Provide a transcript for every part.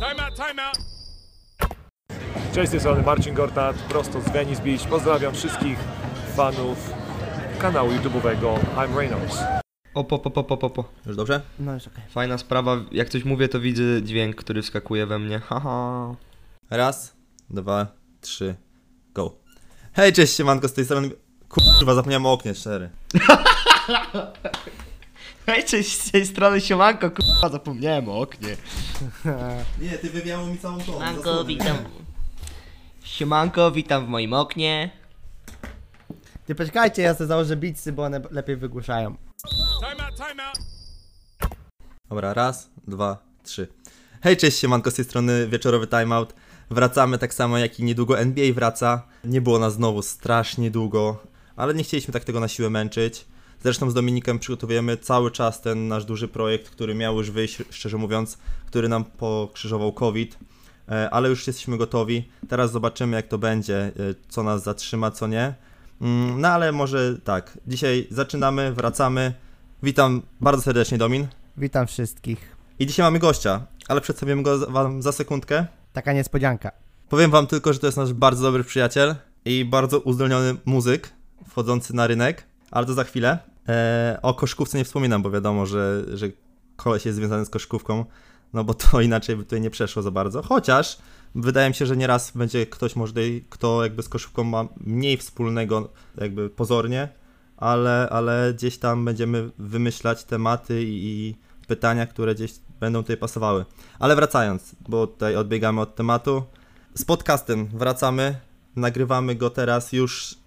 Time out, time out. Cześć, z tej strony Marcin Gortat, prosto z Venice Beach. Pozdrawiam wszystkich fanów kanału YouTube'owego I'm Reynolds. Opo, po, po, po, po, po. Już dobrze? No już okej. Fajna sprawa, jak coś mówię, to widzę dźwięk, który wskakuje we mnie. Haha. Raz, dwa, trzy, go. Hej, cześć, siemanko, z tej strony... Kurwa, zapomniałem o oknie, szczery. Hej, cześć, z tej strony siemanko, kurwa, zapomniałem o oknie. Nie, ty wywiało mi całą tą Siemanko, witam. Siemanko, witam w moim oknie. Ty poczekajcie, ja sobie założę beatsy, bo one lepiej wygłuszają. Time out, time out. Dobra, raz, dwa, trzy. Hej, cześć, siemanko, z tej strony wieczorowy timeout. Wracamy tak samo jak i niedługo NBA wraca. Nie było nas znowu strasznie długo, ale nie chcieliśmy tak tego na siłę męczyć. Zresztą z Dominikiem przygotowujemy cały czas ten nasz duży projekt, który miał już wyjść, szczerze mówiąc, który nam pokrzyżował COVID. E, Ale już jesteśmy gotowi. Teraz zobaczymy, jak to będzie, e, co nas zatrzyma, co nie. Mm, No ale może tak. Dzisiaj zaczynamy, wracamy. Witam bardzo serdecznie, Domin. Witam wszystkich. I dzisiaj mamy gościa, ale przedstawimy go wam za sekundkę. Taka niespodzianka. Powiem wam tylko, że to jest nasz bardzo dobry przyjaciel i bardzo uzdolniony muzyk wchodzący na rynek, ale to za chwilę. Eee, o koszkówce nie wspominam, bo wiadomo, że, że koleś jest związany z koszkówką, no bo to inaczej by tutaj nie przeszło za bardzo. Chociaż wydaje mi się, że nieraz będzie ktoś może kto jakby z koszówką ma mniej wspólnego jakby pozornie, ale, ale gdzieś tam będziemy wymyślać tematy i pytania, które gdzieś będą tutaj pasowały. Ale wracając, bo tutaj odbiegamy od tematu. Z podcastem wracamy, nagrywamy go teraz już.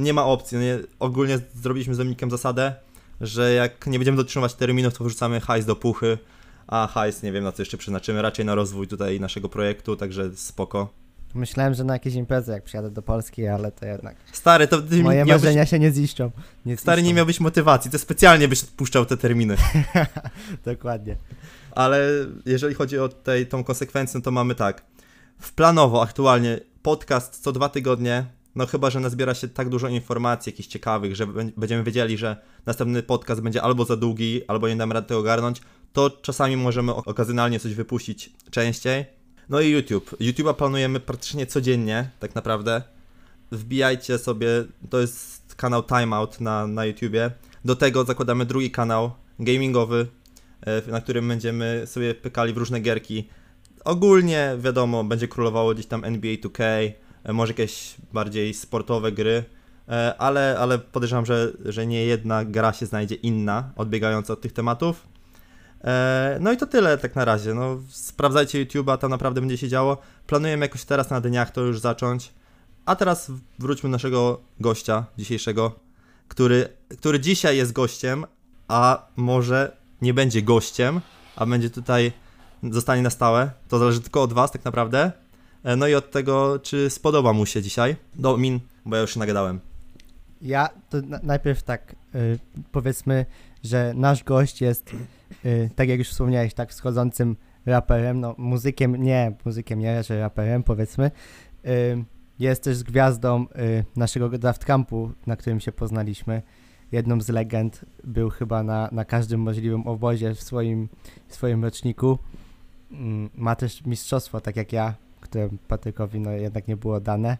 Nie ma opcji. No nie, ogólnie zrobiliśmy z Dominikiem zasadę, że jak nie będziemy dotrzymywać terminów, to wyrzucamy hajs do puchy, a hajs nie wiem na co jeszcze przeznaczymy, raczej na rozwój tutaj naszego projektu, także spoko. Myślałem, że na jakieś imprezy, jak przyjadę do Polski, ale to jednak Stary, to ty moje marzenia się nie ziszczą. Nie stary nie ziszczą. miałbyś motywacji, to specjalnie byś odpuszczał te terminy. Dokładnie. Ale jeżeli chodzi o tej, tą konsekwencję, to mamy tak. W planowo aktualnie podcast co dwa tygodnie, no chyba, że nazbiera się tak dużo informacji jakichś ciekawych, że bę- będziemy wiedzieli, że następny podcast będzie albo za długi, albo nie damy rady tego ogarnąć, to czasami możemy okazjonalnie coś wypuścić częściej. No i YouTube. YouTube'a planujemy praktycznie codziennie, tak naprawdę. Wbijajcie sobie, to jest kanał Timeout na, na YouTubie. Do tego zakładamy drugi kanał gamingowy, e, na którym będziemy sobie pykali w różne gierki. Ogólnie, wiadomo, będzie królowało gdzieś tam NBA 2K, e, może jakieś bardziej sportowe gry, e, ale, ale podejrzewam, że, że nie jedna gra się znajdzie inna, odbiegająca od tych tematów. E, No i to tyle tak na razie. No, sprawdzajcie YouTube'a, tam naprawdę będzie się działo. Planujemy jakoś teraz na dniach to już zacząć. A teraz wróćmy do naszego gościa dzisiejszego, który, który dzisiaj jest gościem, a może nie będzie gościem, a będzie tutaj, zostanie na stałe. To zależy tylko od Was tak naprawdę. E, No i od tego, czy spodoba mu się dzisiaj. Domin, bo ja już się nagadałem. Ja to na, najpierw tak y, powiedzmy, że nasz gość jest, y, tak jak już wspomniałeś, tak wschodzącym raperem, no muzykiem nie, muzykiem nie, że raperem powiedzmy. Y, jest też gwiazdą naszego draft campu, na którym się poznaliśmy. Jedną z legend był chyba na, na każdym możliwym obozie w swoim, w swoim roczniku. Mm, Ma też mistrzostwo, tak jak ja, które Patrykowi no, jednak nie było dane.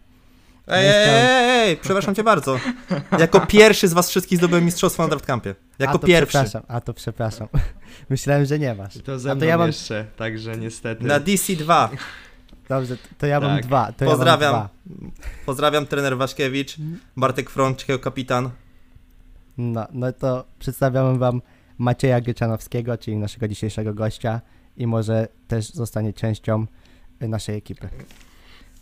Ej, Jest ej, tam- ej, ej, przepraszam cię bardzo. Jako pierwszy z was wszystkich zdobyłem mistrzostwo na draftcampie. Jako a to pierwszy. Przepraszam, a to przepraszam. Myślałem, że nie masz. To ze A mną to ja mam- jeszcze, także niestety. Na DC2. Dobrze, to- ja mam Tak. dwa. To Pozdrawiam. Ja mam Pozdrawiam trener Waszkiewicz, Bartek Frączek jako kapitan. dwa. No, no to przedstawiam wam Macieja Gryczanowskiego, czyli naszego dzisiejszego gościa i może też zostanie częścią y, naszej ekipy.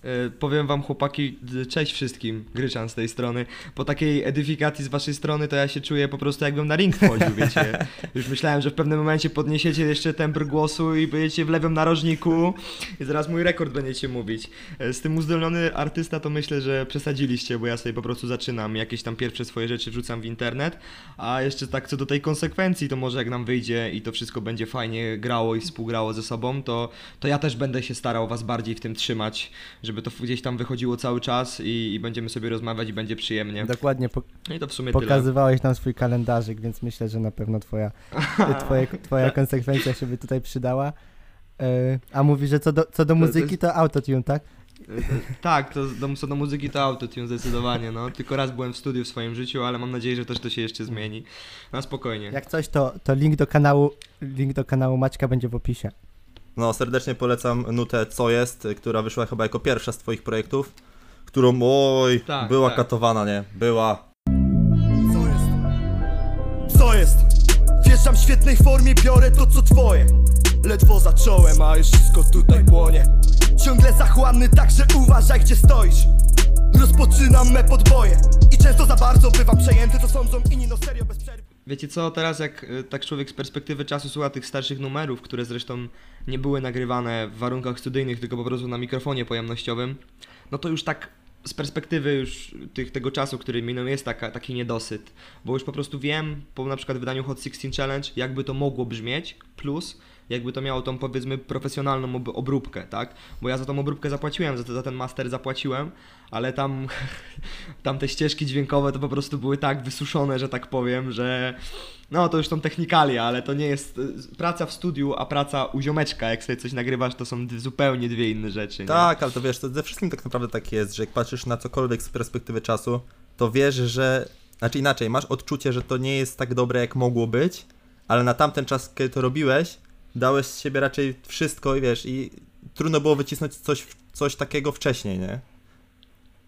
E, Powiem wam chłopaki, cześć wszystkim, Gryczan z tej strony. Po takiej edyfikacji z waszej strony to ja się czuję po prostu jakbym na ring wchodził, wiecie. Już myślałem, że w pewnym momencie podniesiecie jeszcze tembr głosu i będziecie w lewym narożniku i zaraz mój rekord będziecie mówić. E, Z tym uzdolniony artysta to myślę, że przesadziliście, bo ja sobie po prostu zaczynam, jakieś tam pierwsze swoje rzeczy wrzucam w internet, a jeszcze tak co do tej konsekwencji, to może jak nam wyjdzie i to wszystko będzie fajnie grało i współgrało ze sobą, to, to ja też będę się starał was bardziej w tym trzymać, żeby to gdzieś tam wychodziło cały czas i, i będziemy sobie rozmawiać i będzie przyjemnie. Dokładnie, po, No i to w sumie tyle. pokazywałeś nam swój kalendarzyk, więc myślę, że na pewno twoja, twoje, twoja konsekwencja się by tutaj przydała. E, a mówi, że co do, co do muzyki to autotune, tak? Tak, to do, co do muzyki to autotune zdecydowanie, no. Tylko raz byłem w studiu w swoim życiu, ale mam nadzieję, że też to się jeszcze zmieni. Na spokojnie. Jak coś, to, to link do kanału link do kanału Maćka będzie w opisie. No, serdecznie polecam nutę Co jest, która wyszła chyba jako pierwsza z twoich projektów, którą, oj, Tak, była tak. katowana, nie? Była. Co jest? Co jest? Wjeżdżam w świetnej formie, biorę to co twoje Ledwo zacząłem, a już wszystko tutaj płonie Ciągle zachłanny, także uważaj gdzie stoisz Rozpoczynam me podboje I często za bardzo bywam przejęty, to sądzą inni, no serio bez przerwy Wiecie co, teraz jak y, tak człowiek z perspektywy czasu słucha tych starszych numerów, które zresztą nie były nagrywane w warunkach studyjnych, tylko po prostu na mikrofonie pojemnościowym, no to już tak z perspektywy już tych, tego czasu, który minął, jest taka, taki niedosyt. Bo już po prostu wiem, po na przykład wydaniu Hot 16 Challenge, jakby to mogło brzmieć, plus jakby to miało tą powiedzmy profesjonalną ob- obróbkę, tak? Bo ja za tą obróbkę zapłaciłem, za, za ten master zapłaciłem, ale tam, tam te ścieżki dźwiękowe to po prostu były tak wysuszone, że tak powiem, że no to już są technikalia, ale to nie jest y, praca w studiu, a praca u ziomeczka, jak sobie coś nagrywasz, to są zupełnie dwie inne rzeczy. nie? Tak, ale to wiesz, to ze wszystkim tak naprawdę tak jest, że jak patrzysz na cokolwiek z perspektywy czasu, to wiesz, że. Znaczy inaczej, masz odczucie, że to nie jest tak dobre, jak mogło być, ale na tamten czas, kiedy to robiłeś, dałeś z siebie raczej wszystko i wiesz, i trudno było wycisnąć coś, coś takiego wcześniej, nie?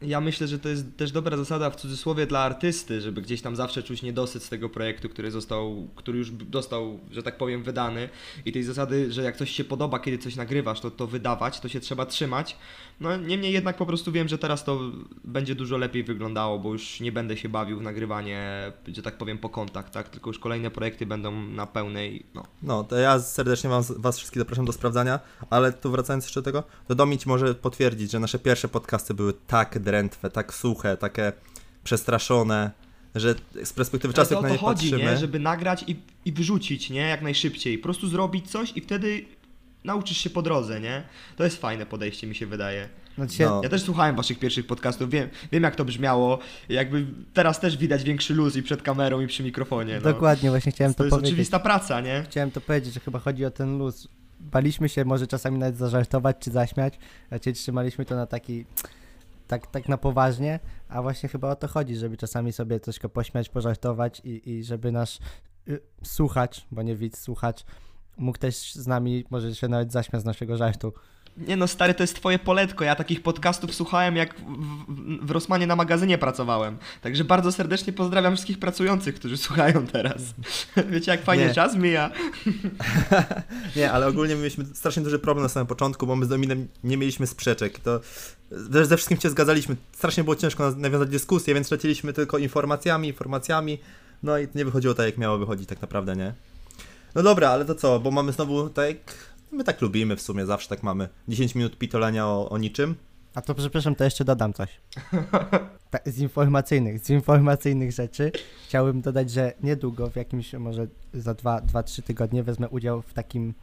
Ja myślę, że to jest też dobra zasada w cudzysłowie dla artysty, żeby gdzieś tam zawsze czuć niedosyt z tego projektu, który został, który już został, że tak powiem, wydany i tej zasady, że jak coś się podoba, kiedy coś nagrywasz, to to wydawać, to się trzeba trzymać. No niemniej jednak po prostu wiem, że teraz to będzie dużo lepiej wyglądało, bo już nie będę się bawił w nagrywanie, że tak powiem, po kątach, tak? Tylko już kolejne projekty będą na pełnej, no. No, to ja serdecznie was, was wszystkich zapraszam do sprawdzania, ale tu wracając jeszcze do tego, to Domić może potwierdzić, że nasze pierwsze podcasty były tak drętwe, tak suche, takie przestraszone, że z perspektywy czasu, jak to na o nie to chodzi, patrzymy... nie? Żeby nagrać i, i wyrzucić, nie? Jak najszybciej. Po prostu zrobić coś i wtedy nauczysz się po drodze, nie? To jest fajne podejście, mi się wydaje. No dzisiaj, No. Ja też słuchałem waszych pierwszych podcastów, wiem, wiem jak to brzmiało. Jakby teraz też widać większy luz i przed kamerą i przy mikrofonie. No. Dokładnie, właśnie chciałem To to, jest powiedzieć. oczywista praca, nie? Chciałem to powiedzieć, że chyba chodzi o ten luz. Baliśmy się może czasami nawet zażartować czy zaśmiać, raczej trzymaliśmy to na taki, tak, tak na poważnie, a właśnie chyba o to chodzi, żeby czasami sobie troszkę pośmiać, pożartować i, i żeby nasz y, słuchacz, bo nie widz, słuchacz, mógł też z nami może się nawet zaśmiać z naszego żartu. Nie no, stary, to jest twoje poletko. Ja takich podcastów słuchałem, jak w, w, w Rosmanie na magazynie pracowałem. Także bardzo serdecznie pozdrawiam wszystkich pracujących, którzy słuchają teraz. Wiecie, jak fajnie Nie. czas mija. Nie, ale ogólnie mieliśmy strasznie duży problem na samym początku, bo my z Dominem nie mieliśmy sprzeczek. To ze, ze wszystkim się zgadzaliśmy. Strasznie było ciężko nawiązać dyskusję, więc leciliśmy tylko informacjami, informacjami. No i nie wychodziło tak, jak miało wychodzić tak naprawdę, nie? No dobra, ale to co, bo mamy znowu tak... My tak lubimy w sumie, zawsze tak mamy. 10 minut pitolenia o, o niczym. A to przepraszam, to jeszcze dodam coś. Tak, z informacyjnych, z informacyjnych rzeczy chciałbym dodać, że niedługo, w jakimś może za 2-3 tygodnie wezmę udział w takim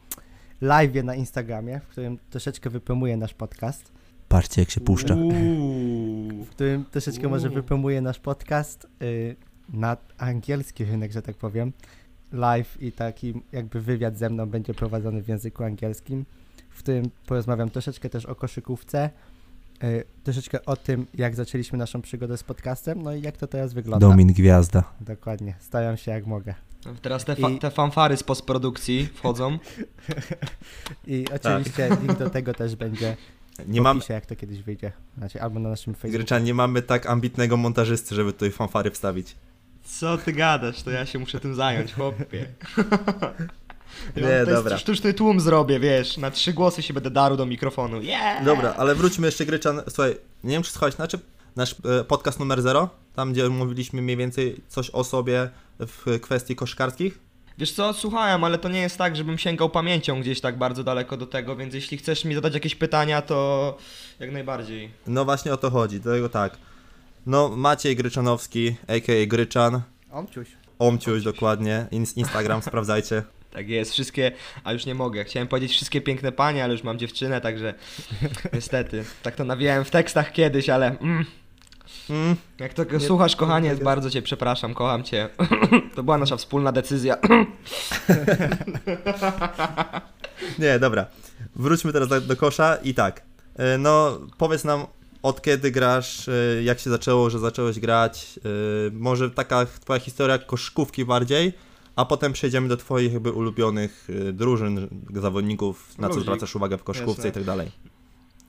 live'ie na Instagramie, w którym troszeczkę wypromuję nasz podcast, Patrzcie, jak się Uuu. w którym troszeczkę może wypromuję nasz podcast y, na angielski rynek, że tak powiem. Live i taki jakby wywiad ze mną będzie prowadzony w języku angielskim, w którym porozmawiam troszeczkę też o koszykówce, y, troszeczkę o tym, jak zaczęliśmy naszą przygodę z podcastem, no i jak to teraz wygląda. Gwiazda. Dokładnie, staram się jak mogę. Teraz te, fa- I- te fanfary z postprodukcji wchodzą. I oczywiście link do tego też będzie Nie mam... jak to kiedyś wyjdzie. Znaczy, albo na naszym Facebooku. Gryczan, nie mamy tak ambitnego montażysty, żeby tutaj fanfary wstawić. Co ty gadasz? To ja się muszę tym zająć, chłopie. Ja Nie, dobra. Sztuczny tłum zrobię, wiesz, na trzy głosy się będę darł do mikrofonu. Yeah! Dobra, ale wróćmy jeszcze Gryczan. Słuchaj, nie wiem czy słuchałeś, znaczy nasz e, podcast numer 0, tam gdzie mówiliśmy mniej więcej coś o sobie w kwestii koszkarskich. Wiesz co, słuchałem, ale to nie jest tak, żebym sięgał pamięcią gdzieś tak bardzo daleko do tego, więc jeśli chcesz mi zadać jakieś pytania, to jak najbardziej. No właśnie o to chodzi, dlatego tak. No Maciej Gryczanowski, a.k.a. Gryczan, Omciuś. Omciuś dokładnie, Ins- Instagram, sprawdzajcie. Tak jest, wszystkie, a już nie mogę. Chciałem powiedzieć wszystkie piękne panie, ale już mam dziewczynę, także niestety. Tak to nawijałem w tekstach kiedyś, ale mm, Mm, jak tego Nie- słuchasz, kochanie, nie tego- bardzo cię przepraszam, kocham cię. to była nasza wspólna decyzja. nie, dobra. Wróćmy teraz do, do kosza i tak. e, No, powiedz nam, od kiedy grasz, e, jak się zaczęło, że zacząłeś grać, e, może taka twoja historia koszkówki bardziej, a potem przejdziemy do twoich jakby ulubionych e, drużyn, zawodników, na co zwracasz uwagę w koszkówce Jasne. i tak dalej.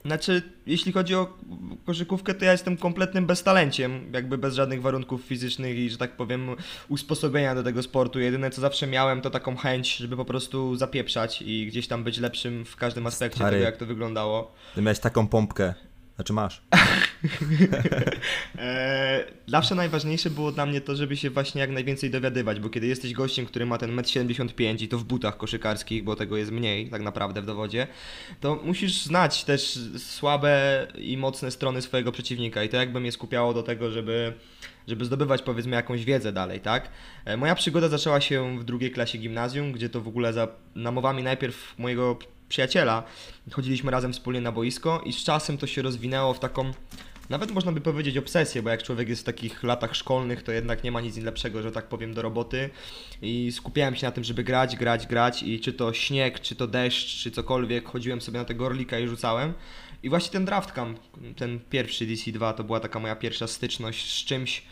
Znaczy, jeśli chodzi o koszykówkę, to ja jestem kompletnym beztalenciem, jakby bez żadnych warunków fizycznych i, że tak powiem, usposobienia do tego sportu. Jedyne, co zawsze miałem, to taką chęć, żeby po prostu zapieprzać i gdzieś tam być lepszym w każdym aspekcie Stary. tego, jak to wyglądało. Ty miałeś taką pompkę, znaczy masz. Eee, zawsze najważniejsze było dla mnie to, żeby się właśnie jak najwięcej dowiadywać, bo kiedy jesteś gościem, który ma ten 1,75 m i to w butach koszykarskich, bo tego jest mniej tak naprawdę w dowodzie, to musisz znać też słabe i mocne strony swojego przeciwnika i to jakby mnie skupiało do tego, żeby żeby zdobywać powiedzmy jakąś wiedzę dalej, tak? E, Moja przygoda zaczęła się w drugiej klasie gimnazjum, gdzie to w ogóle za namowami najpierw mojego przyjaciela chodziliśmy razem wspólnie na boisko i z czasem to się rozwinęło w taką nawet można by powiedzieć obsesję, bo jak człowiek jest w takich latach szkolnych, to jednak nie ma nic lepszego, że tak powiem, do roboty. I skupiałem się na tym, żeby grać, grać, grać i czy to śnieg, czy to deszcz, czy cokolwiek, chodziłem sobie na tego orlika i rzucałem. I właśnie ten draft camp, ten pierwszy DC2, to była taka moja pierwsza styczność z czymś,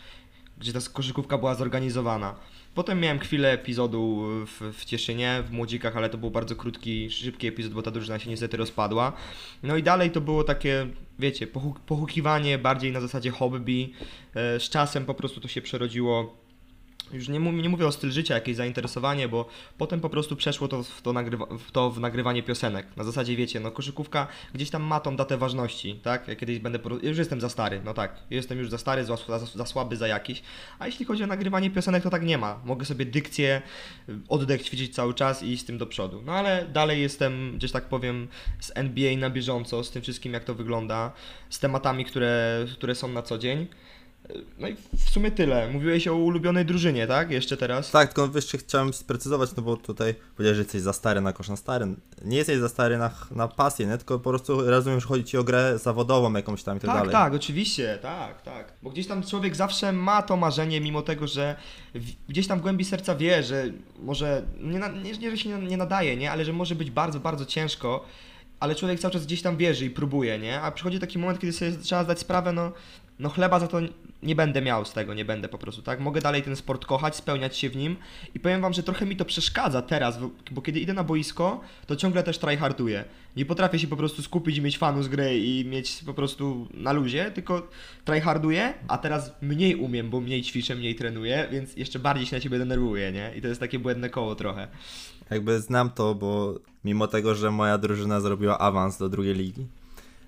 gdzie ta koszykówka była zorganizowana. Potem miałem chwilę epizodu w, w Cieszynie, w Młodzikach, ale to był bardzo krótki, szybki epizod, bo ta drużyna się niestety rozpadła. No i dalej to było takie, wiecie, pochuk- pochukiwanie bardziej na zasadzie hobby. E, Z czasem po prostu to się przerodziło już nie, nie mówię o styl życia, jakieś zainteresowanie, bo potem po prostu przeszło to w, to, nagrywa, w to w nagrywanie piosenek. Na zasadzie wiecie, no koszykówka gdzieś tam ma tą datę ważności, tak? Ja kiedyś będę, już jestem za stary, no tak, jestem już za stary, za, za, za słaby, za jakiś. A jeśli chodzi o nagrywanie piosenek, to tak nie ma. Mogę sobie dykcję, y, oddech ćwiczyć cały czas i iść z tym do przodu. No ale dalej jestem, gdzieś tak powiem, z NBA na bieżąco, z tym wszystkim jak to wygląda, z tematami, które, które są na co dzień. No i w sumie tyle. Mówiłeś o ulubionej drużynie, tak? Jeszcze teraz? Tak, tylko jeszcze chciałem sprecyzować, no bo tutaj powiedziałeś, że jesteś za stary na kosz na stary. Nie jesteś za stary na, na pasję, nie? tylko po prostu rozumiem, że chodzi ci o grę zawodową jakąś tam i tak, Tak, dalej. tak, oczywiście, tak, tak. Bo gdzieś tam człowiek zawsze ma to marzenie, mimo tego, że w, gdzieś tam w głębi serca wie, że może, nie, nie, nie że się nie nadaje, nie, ale że może być bardzo, bardzo ciężko, ale człowiek cały czas gdzieś tam wierzy i próbuje, nie? A przychodzi taki moment, kiedy sobie trzeba zdać sprawę, no, no chleba za to nie będę miał z tego, nie będę po prostu, tak? Mogę dalej ten sport kochać, spełniać się w nim i powiem wam, że trochę mi to przeszkadza teraz, bo- kiedy idę na boisko, to ciągle też tryharduję. Nie potrafię się po prostu skupić i mieć fanu z gry i mieć po prostu na luzie, tylko tryharduję, a teraz mniej umiem, bo mniej ćwiczę, mniej trenuję, więc jeszcze bardziej się na ciebie denerwuję, nie? I to jest takie błędne koło trochę. Jakby znam to, bo mimo tego, że moja drużyna zrobiła awans do drugiej ligi,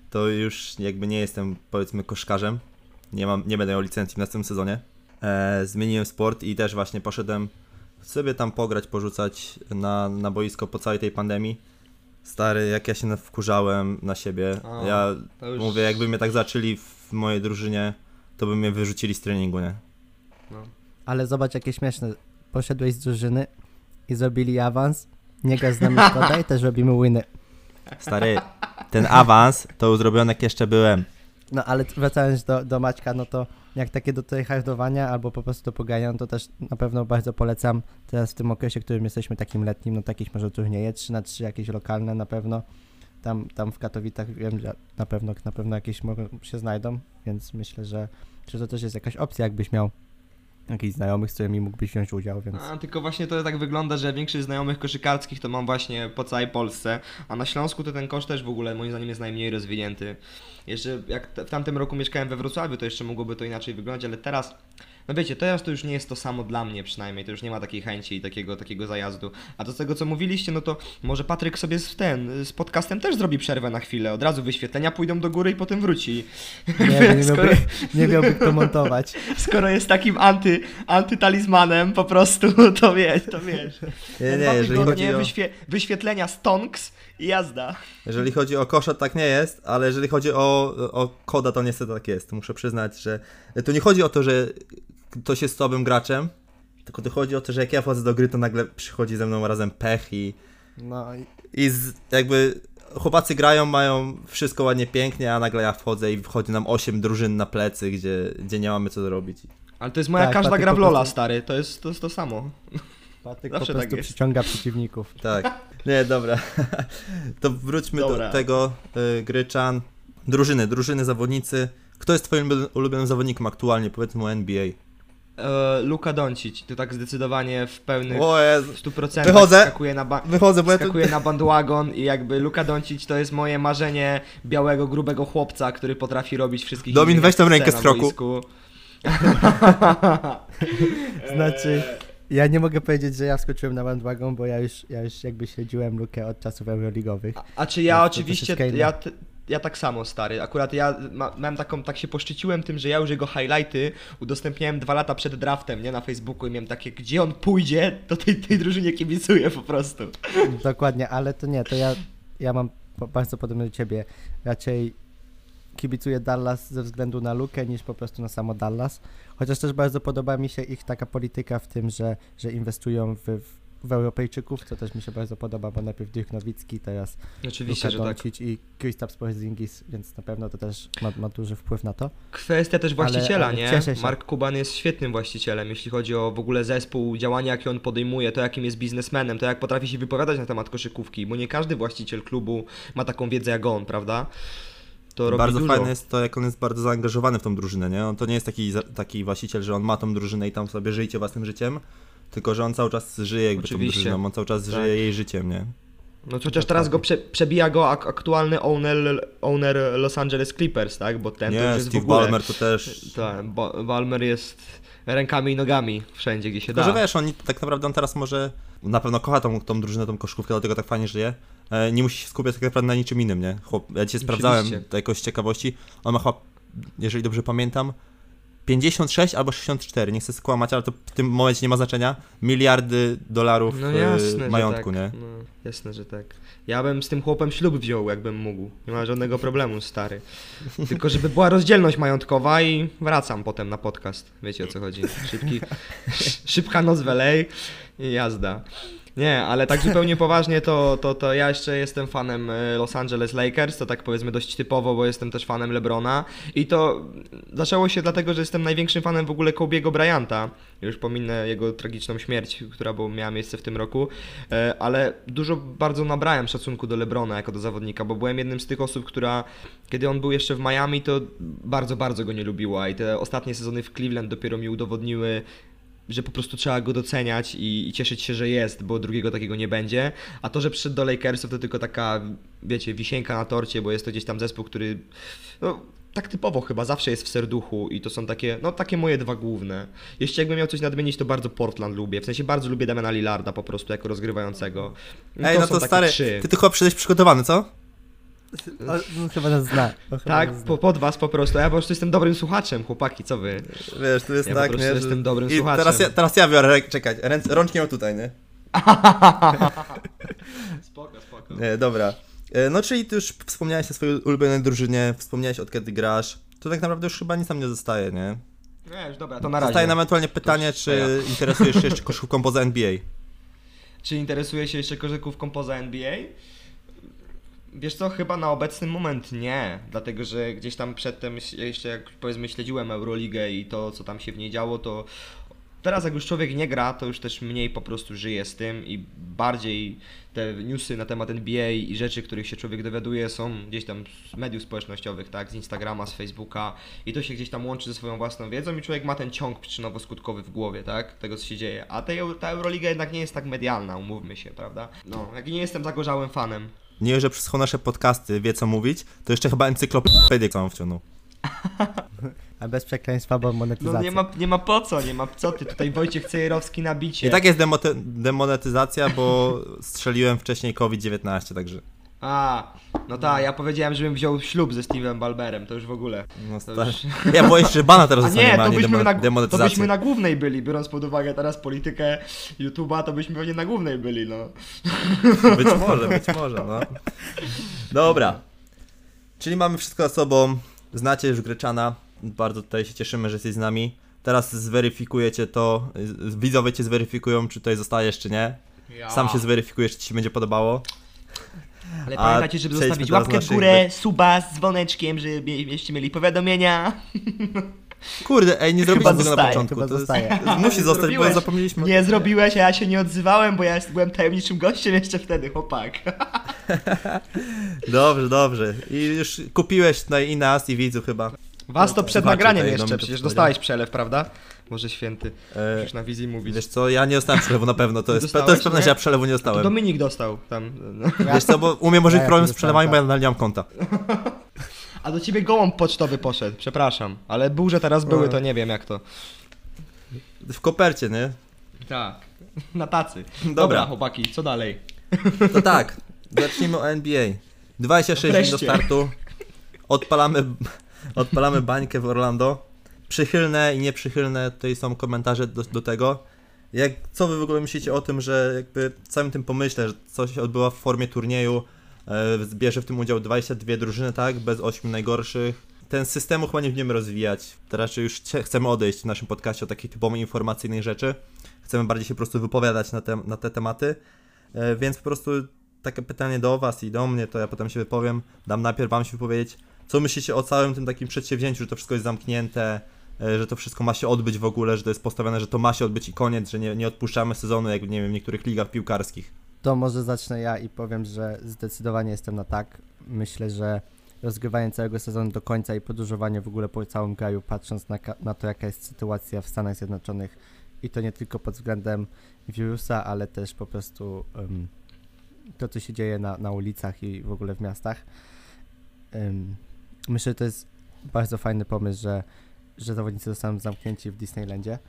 to już jakby nie jestem powiedzmy koszkarzem. Nie, mam, nie będę miał licencji w następnym sezonie. E, zmieniłem sport i też właśnie poszedłem sobie tam pograć, porzucać na, na boisko po całej tej pandemii. Stary, jak ja się wkurzałem na siebie. A, ja już- mówię, jakby mnie tak zaczęli w mojej drużynie, to by mnie wyrzucili z treningu, nie? Ale zobacz jakie śmieszne. Poszedłeś z drużyny i zrobili awans. Nie grasz z nami szkoda i też robimy winy. Stary, ten awans to już zrobiony jak jeszcze byłem. No ale wracając do, do Maćka, no to jak takie do tryhardowania albo po prostu do pogania, no to też na pewno bardzo polecam. Teraz w tym okresie, w którym jesteśmy takim letnim, no to jakieś może turnieje 3 na 3 jakieś lokalne na pewno. Tam, tam w Katowicach wiem, że na pewno, na pewno jakieś mogą się znajdą, więc myślę, że, że to też jest jakaś opcja, jakbyś miał jakichś znajomych, z którymi mógłbyś wziąć udział, więc... A, tylko właśnie to tak wygląda, że większość znajomych koszykarskich to mam właśnie po całej Polsce, a na Śląsku to ten kosz też w ogóle moim zdaniem jest najmniej rozwinięty. Jeszcze jak w tamtym roku mieszkałem we Wrocławiu, to jeszcze mogłoby to inaczej wyglądać, ale teraz, no wiecie, teraz to już nie jest to samo dla mnie przynajmniej, to już nie ma takiej chęci i takiego, takiego zajazdu. A do tego co mówiliście, no to może Patryk sobie z ten, z podcastem też zrobi przerwę na chwilę, od razu wyświetlenia pójdą do góry i potem wróci. Nie, nie, Skoro- miałby, nie miałby kto montować. Skoro jest takim anty, antytalizmanem po prostu, to wiesz, to wiesz. Nie, nie, jeżeli chodzi o... wyświe- wyświetlenia stonks i jazda. Jeżeli chodzi o kosza, tak nie jest, ale jeżeli chodzi o, o koda, to niestety tak jest. Muszę przyznać, że to nie chodzi o to, że ktoś jest słabym graczem, tylko to chodzi o to, że jak ja wchodzę do gry, to nagle przychodzi ze mną razem pech i, No i i z, jakby chłopacy grają, mają wszystko ładnie, pięknie, a nagle ja wchodzę i wchodzi nam 8 drużyn na plecy, gdzie, gdzie nie mamy co zrobić. Ale to jest moja Tak, każda gra w Lola, prostu- stary, to jest to, jest to samo. Patryk Zawsze po tak prostu jest. przyciąga przeciwników. Tak. Nie, dobra. To wróćmy Dobra. do tego y, Gryczan. Drużyny, drużyny, zawodnicy. Kto jest twoim ulu- ulubionym zawodnikiem aktualnie, powiedzmy o NBA? E, Luka Doncic, to tak zdecydowanie w pełnych O Jezu. 100% Wychodzę. skakuje na, ba- Wychodzę, bo ja tu... na bandwagon i jakby Luka Doncic to jest moje marzenie białego, grubego chłopca, który potrafi robić wszystkich Domin, weź tą rękę z kroku. Znaczy, ja nie mogę powiedzieć, że ja wskoczyłem na bandwagon, bo ja już, ja już jakby śledziłem Lukę od czasów euroligowych. A, a czy ja To- to oczywiście, inne. ja, ja tak samo stary, akurat ja ma, miałem taką, tak się poszczyciłem tym, że ja już jego highlighty udostępniałem dwa lata przed draftem, nie, na Facebooku i miałem takie, gdzie on pójdzie, to tej, tej drużynie kibicuję po prostu. Dokładnie, ale to nie, to ja, ja mam bardzo podobnie do ciebie. Raczej kibicuję Dallas ze względu na Lukę niż po prostu na samo Dallas. Chociaż też bardzo podoba mi się ich taka polityka w tym, że, że inwestują w, w, Europejczyków, co też mi się bardzo podoba, bo najpierw Dirk Nowicki, teraz Oczywiście, Luka tak. Doncic i Kristaps Porzingis, więc na pewno to też ma, ma duży wpływ na to. Kwestia też właściciela, ale nie? cieszę się. Mark Kuban jest świetnym właścicielem, jeśli chodzi o w ogóle zespół, działania, jakie on podejmuje, to jakim jest biznesmenem, to jak potrafi się wypowiadać na temat koszykówki, bo nie każdy właściciel klubu ma taką wiedzę jak on, prawda? To robi Bardzo dużo. fajne jest to, jak on jest bardzo zaangażowany w tą drużynę, nie? On to nie jest taki, taki właściciel, że on ma tą drużynę i tam sobie żyjcie własnym życiem, tylko że on cały czas żyje jakby Oczywiście. tą drużyną, on cały czas Tak. żyje jej życiem, nie? No chociaż teraz go prze, przebija go ak- aktualny owner, owner Los Angeles Clippers, tak? Bo ten to nie, jest w Steve ogóle... Ballmer to też... Tak, Ba- Ballmer jest rękami i nogami wszędzie, gdzie się Tylko, da. że wiesz, on tak naprawdę on teraz może na pewno kocha tą, tą drużynę, tą koszykówkę, dlatego tak fajnie żyje. E, nie musi się skupiać tak naprawdę na niczym innym, nie? Chłop, ja dzisiaj sprawdzałem to jakoś z ciekawości. On ma chyba, jeżeli dobrze pamiętam, 56 albo 64, nie chcę skłamać, ale to w tym momencie nie ma znaczenia. Miliardy dolarów No e, jasne, majątku, że nie? tak. No, jasne, że tak. Ja bym z tym chłopem ślub wziął, jakbym mógł. Nie ma żadnego problemu, stary. Tylko żeby była rozdzielność majątkowa i wracam potem na podcast. Wiecie o co chodzi. Szybki, szybka noc w LA i jazda. Nie, ale tak zupełnie poważnie to, to, to ja jeszcze jestem fanem e, Los Angeles Lakers, to tak powiedzmy dość typowo, bo jestem też fanem LeBrona. I to zaczęło się dlatego, że jestem największym fanem w ogóle Kobe'ego Bryanta, już pominę jego tragiczną śmierć, która miała miejsce w tym roku, e, ale dużo bardzo nabrałem szacunku do LeBrona jako do zawodnika, bo byłem jednym z tych osób, która kiedy on był jeszcze w Miami, to bardzo, bardzo go nie lubiła. I te ostatnie sezony w Cleveland dopiero mi udowodniły, że po prostu trzeba go doceniać i, i cieszyć się, że jest, bo drugiego takiego nie będzie. A to, że przyszedł do Lakersów, to tylko taka, wiecie, wisienka na torcie, bo jest to gdzieś tam zespół, który no, tak typowo chyba zawsze jest w serduchu i to są takie, no takie moje dwa główne. Jeśli jakbym miał coś nadmienić, to bardzo Portland lubię. W sensie bardzo lubię Damiana Lillarda po prostu jako rozgrywającego. Ej, no są to takie stary, trzy. ty, ty chyba przyszedłeś przygotowany, co? O, no, chyba nas zna. on chyba Tak, nas zna. po, pod was po prostu. Ja po prostu jestem dobrym słuchaczem, chłopaki, co wy? Wiesz, to jest Ja po tak, prostu nie? jestem dobrym I słuchaczem. teraz ja, teraz ja biorę, rę- czekaj, ręce, rączki mam tutaj, nie? Spoko, spoko. Nie, dobra. E, No czyli ty już wspomniałeś o swojej ulubionej drużynie, wspomniałeś od kiedy grasz. To tak naprawdę już chyba nic nam nie zostaje, nie? Już dobra, to na razie. Zostaje nam ewentualnie pytanie, czy interesujesz się jeszcze koszykówką poza NBA? Czy interesuje się jeszcze korzykówką poza NBA? Wiesz co, chyba na obecny moment nie, dlatego że gdzieś tam przedtem jeszcze jak powiedzmy śledziłem Euroligę i to co tam się w niej działo, to teraz jak już człowiek nie gra, to już też mniej po prostu żyje z tym i bardziej te newsy na temat NBA i rzeczy, których się człowiek dowiaduje są gdzieś tam z mediów społecznościowych, tak, z Instagrama, z Facebooka i to się gdzieś tam łączy ze swoją własną wiedzą i człowiek ma ten ciąg przyczynowo-skutkowy w głowie, tak, tego co się dzieje. A ta Euroliga jednak nie jest tak medialna, umówmy się, prawda? No, jak nie jestem zagorzałym fanem. Nie, że przysłuchał nasze podcasty, wie co mówić, to jeszcze chyba encyklopedię całą wciągnął. A bez przekleństwa, bo monetyzacja. No nie ma, nie ma po co, nie ma co ty, tutaj Wojciech Cejerowski na bicie. I tak jest demonetyzacja, bo strzeliłem wcześniej COVID-19, także... A, no tak, ja powiedziałem, żebym wziął ślub ze Steve'em Balberem, to już w ogóle. No, To już... Ja boję się, że bana teraz A zostanie, nie, ma, to nie byśmy, na, to byśmy na głównej byli, biorąc pod uwagę teraz politykę YouTube'a, to byśmy pewnie na głównej byli, no. Być może, być może, no. Dobra. Czyli mamy wszystko za sobą. Znacie już Greczana. Bardzo tutaj się cieszymy, że jesteś z nami. Teraz zweryfikujecie to. Widzowie cię zweryfikują, czy tutaj zostajesz, czy nie. Sam się zweryfikujesz, czy ci się będzie podobało. Ale A pamiętajcie, żeby zostawić łapkę w górę, suba z dzwoneczkiem, żebyście mieli powiadomienia. Kurde, ej, nie zrobiliśmy tego na początku. to jest, musi zostać, bo zapomnieliśmy. Nie zrobiłeś, a ja się nie odzywałem, bo ja byłem tajemniczym gościem jeszcze wtedy, chłopak. Dobrze, dobrze. I już kupiłeś i nas i widzów chyba. Was to przed nagraniem tutaj jeszcze, mnie przecież to dostałeś przelew, prawda? Boże święty, E, już na wizji mówić. wiesz co, ja nie dostałem przelewu na pewno, to jest, to Dostałeś, jest pewne, nie? że ja przelewu nie To dostałem. Dominik dostał tam. no. Wiesz co, bo u mnie może Ja być problem z jakoś przelewami, bo ja dostałem, nadal nie mam konta. A do ciebie gołąb pocztowy poszedł, przepraszam. Ale burze teraz były, to nie wiem jak to. W kopercie, nie? Tak. Na tacy. Dobra, Dobra. chłopaki, co dalej? To tak, zacznijmy o NBA. 26 dni do Wreszcie. startu. Odpalamy, odpalamy bańkę w Orlando. Przychylne i nieprzychylne tutaj są komentarze do, do tego. Jak, co wy w ogóle myślicie o tym, że jakby całym tym pomyśle, że coś się odbywa w formie turnieju, e, w tym udział 22 drużyny, tak, bez 8 najgorszych. Ten systemu chyba nie będziemy rozwijać. Teraz już chcemy odejść w naszym podcaście od takich typowo informacyjnych rzeczy. Chcemy bardziej się po prostu wypowiadać na te, na te tematy. E, Więc po prostu takie pytanie do Was i do mnie, to ja potem się wypowiem. Dam najpierw Wam się wypowiedzieć. Co myślicie o całym tym takim przedsięwzięciu, że to wszystko jest zamknięte, e, że to wszystko ma się odbyć w ogóle, że to jest postawione, że to ma się odbyć i koniec, że nie, nie odpuszczamy sezonu, jak nie wiem, w niektórych ligach piłkarskich. To może zacznę ja i powiem, że zdecydowanie jestem na tak. Myślę, że rozgrywanie całego sezonu do końca i podróżowanie w ogóle po całym kraju, patrząc na, na to, jaka jest sytuacja w Stanach Zjednoczonych i to nie tylko pod względem wirusa, ale też po prostu em, to, co się dzieje na, na ulicach i w ogóle w miastach. Em, myślę, że to jest bardzo fajny pomysł, że, że zawodnicy zostaną zamknięci w Disneylandzie.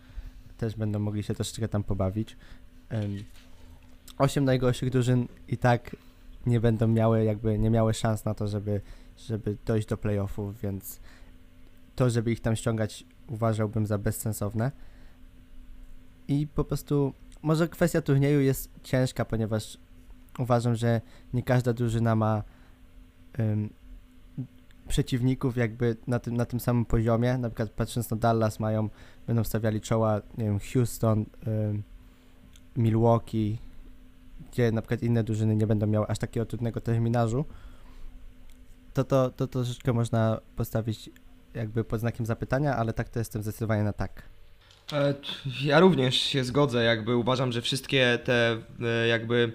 Też będą mogli się troszeczkę tam pobawić. Em, osiem najgorszych drużyn i tak nie będą miały jakby nie miały szans na to, żeby, żeby dojść do playoffów, więc to, żeby ich tam ściągać uważałbym za bezsensowne. I po prostu może kwestia turnieju jest ciężka, ponieważ uważam, że nie każda drużyna ma ym, przeciwników jakby na tym, na tym samym poziomie. Na przykład patrząc na Dallas mają, będą stawiali czoła, nie wiem, Houston, Milwaukee, gdzie na przykład inne drużyny nie będą miały aż takiego trudnego terminarzu, to to, to troszeczkę można postawić jakby pod znakiem zapytania, ale tak to jestem zdecydowanie na tak. E, Ja również się zgodzę, jakby uważam, że wszystkie te e, jakby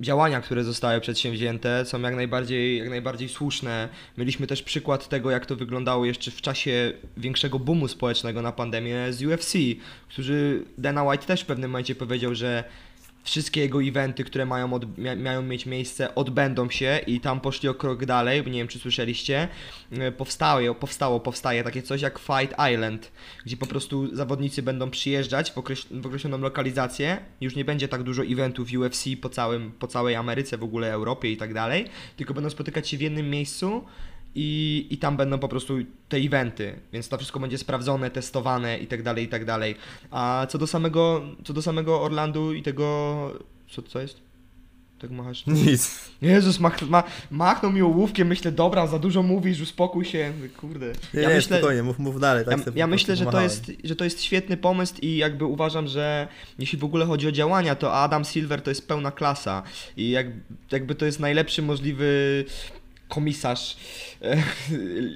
działania, które zostały przedsięwzięte są jak najbardziej, jak najbardziej słuszne. Mieliśmy też przykład tego, jak to wyglądało jeszcze w czasie większego boomu społecznego na pandemię z UFC, którzy Dana White też w pewnym momencie powiedział, że wszystkie jego eventy, które mają, od, mia- mają mieć miejsce, odbędą się i tam poszli o krok dalej, nie wiem czy słyszeliście, E, powstało, powstało, powstaje takie coś jak Fight Island, gdzie po prostu zawodnicy będą przyjeżdżać w, okreś- w określoną lokalizację, już nie będzie tak dużo eventów UFC po, całym, po całej Ameryce, w ogóle Europie i tak dalej, tylko będą spotykać się w jednym miejscu i, i tam będą po prostu te eventy, więc to wszystko będzie sprawdzone, testowane i tak dalej, i tak dalej. A co do samego, co do samego Orlandu i tego, co, co jest? Tak machasz? Nic. Jezus, mach, ma, machnął mi ołówkiem, myślę, dobra, za dużo mówisz, uspokój się, kurde. Nie, Ja nie, myślę, spokojnie, mów, mów dalej. Tak ja, ja myślę, że to, jest, że to jest świetny pomysł i jakby uważam, że jeśli w ogóle chodzi o działania, to Adam Silver to jest pełna klasa i jak, jakby to jest najlepszy możliwy komisarz e,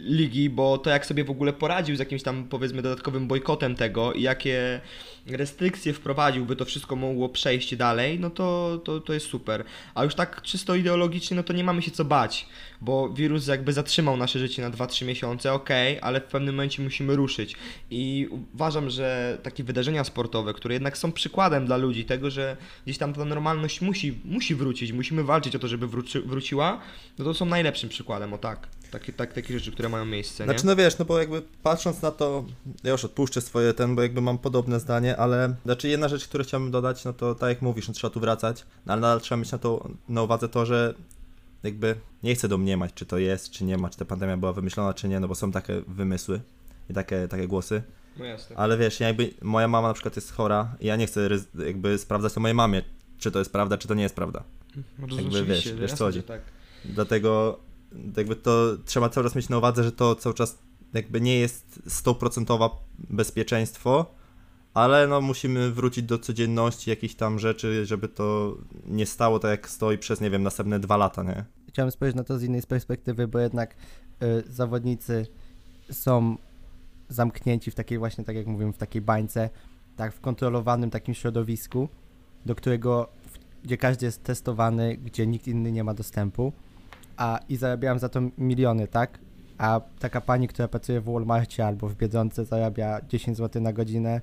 ligi, bo to jak sobie w ogóle poradził z jakimś tam powiedzmy dodatkowym bojkotem tego i jakie restrykcje wprowadził, by to wszystko mogło przejść dalej, no to, to, to jest super. A już tak czysto ideologicznie, no to nie mamy się co bać, bo wirus jakby zatrzymał nasze życie na 2-3 miesiące, okej, ale w pewnym momencie musimy ruszyć. I uważam, że takie wydarzenia sportowe, które jednak są przykładem dla ludzi tego, że gdzieś tam ta normalność musi, musi wrócić, musimy walczyć o to, żeby wróci, wróciła, no to są najlepszym przykładem, o tak. Takie, tak, takie rzeczy, które mają miejsce, nie? Znaczy no wiesz, no bo jakby patrząc na to, ja już odpuszczę swoje ten, bo jakby mam podobne zdanie, ale znaczy jedna rzecz, którą chciałbym dodać, no to tak jak mówisz, no trzeba tu wracać, no ale nadal trzeba mieć na to na uwadze to, że jakby nie chcę domniemać, czy to jest, czy nie ma, czy ta pandemia była wymyślona, czy nie, no bo są takie wymysły i takie, takie głosy, No jasne. ale wiesz, ja jakby moja mama na przykład jest chora i ja nie chcę jakby sprawdzać to mojej mamie, czy to jest prawda, czy to nie jest prawda. No to jakby wiesz, wiesz, co chodzi. tak. Dlatego jakby to trzeba cały czas mieć na uwadze, że to cały czas jakby nie jest 100% bezpieczeństwo, ale no musimy wrócić do codzienności, jakichś tam rzeczy, żeby to nie stało tak jak stoi przez, nie wiem, następne dwa lata, nie? Chciałem spojrzeć na to z innej perspektywy, bo jednak y, zawodnicy są zamknięci w takiej właśnie, tak jak mówiłem, w takiej bańce, tak w kontrolowanym takim środowisku, do którego, gdzie każdy jest testowany, gdzie nikt inny nie ma dostępu, a i zarabiałam za to miliony, tak? A taka pani, która pracuje w Walmartie albo w Biedronce zarabia 10 zł na godzinę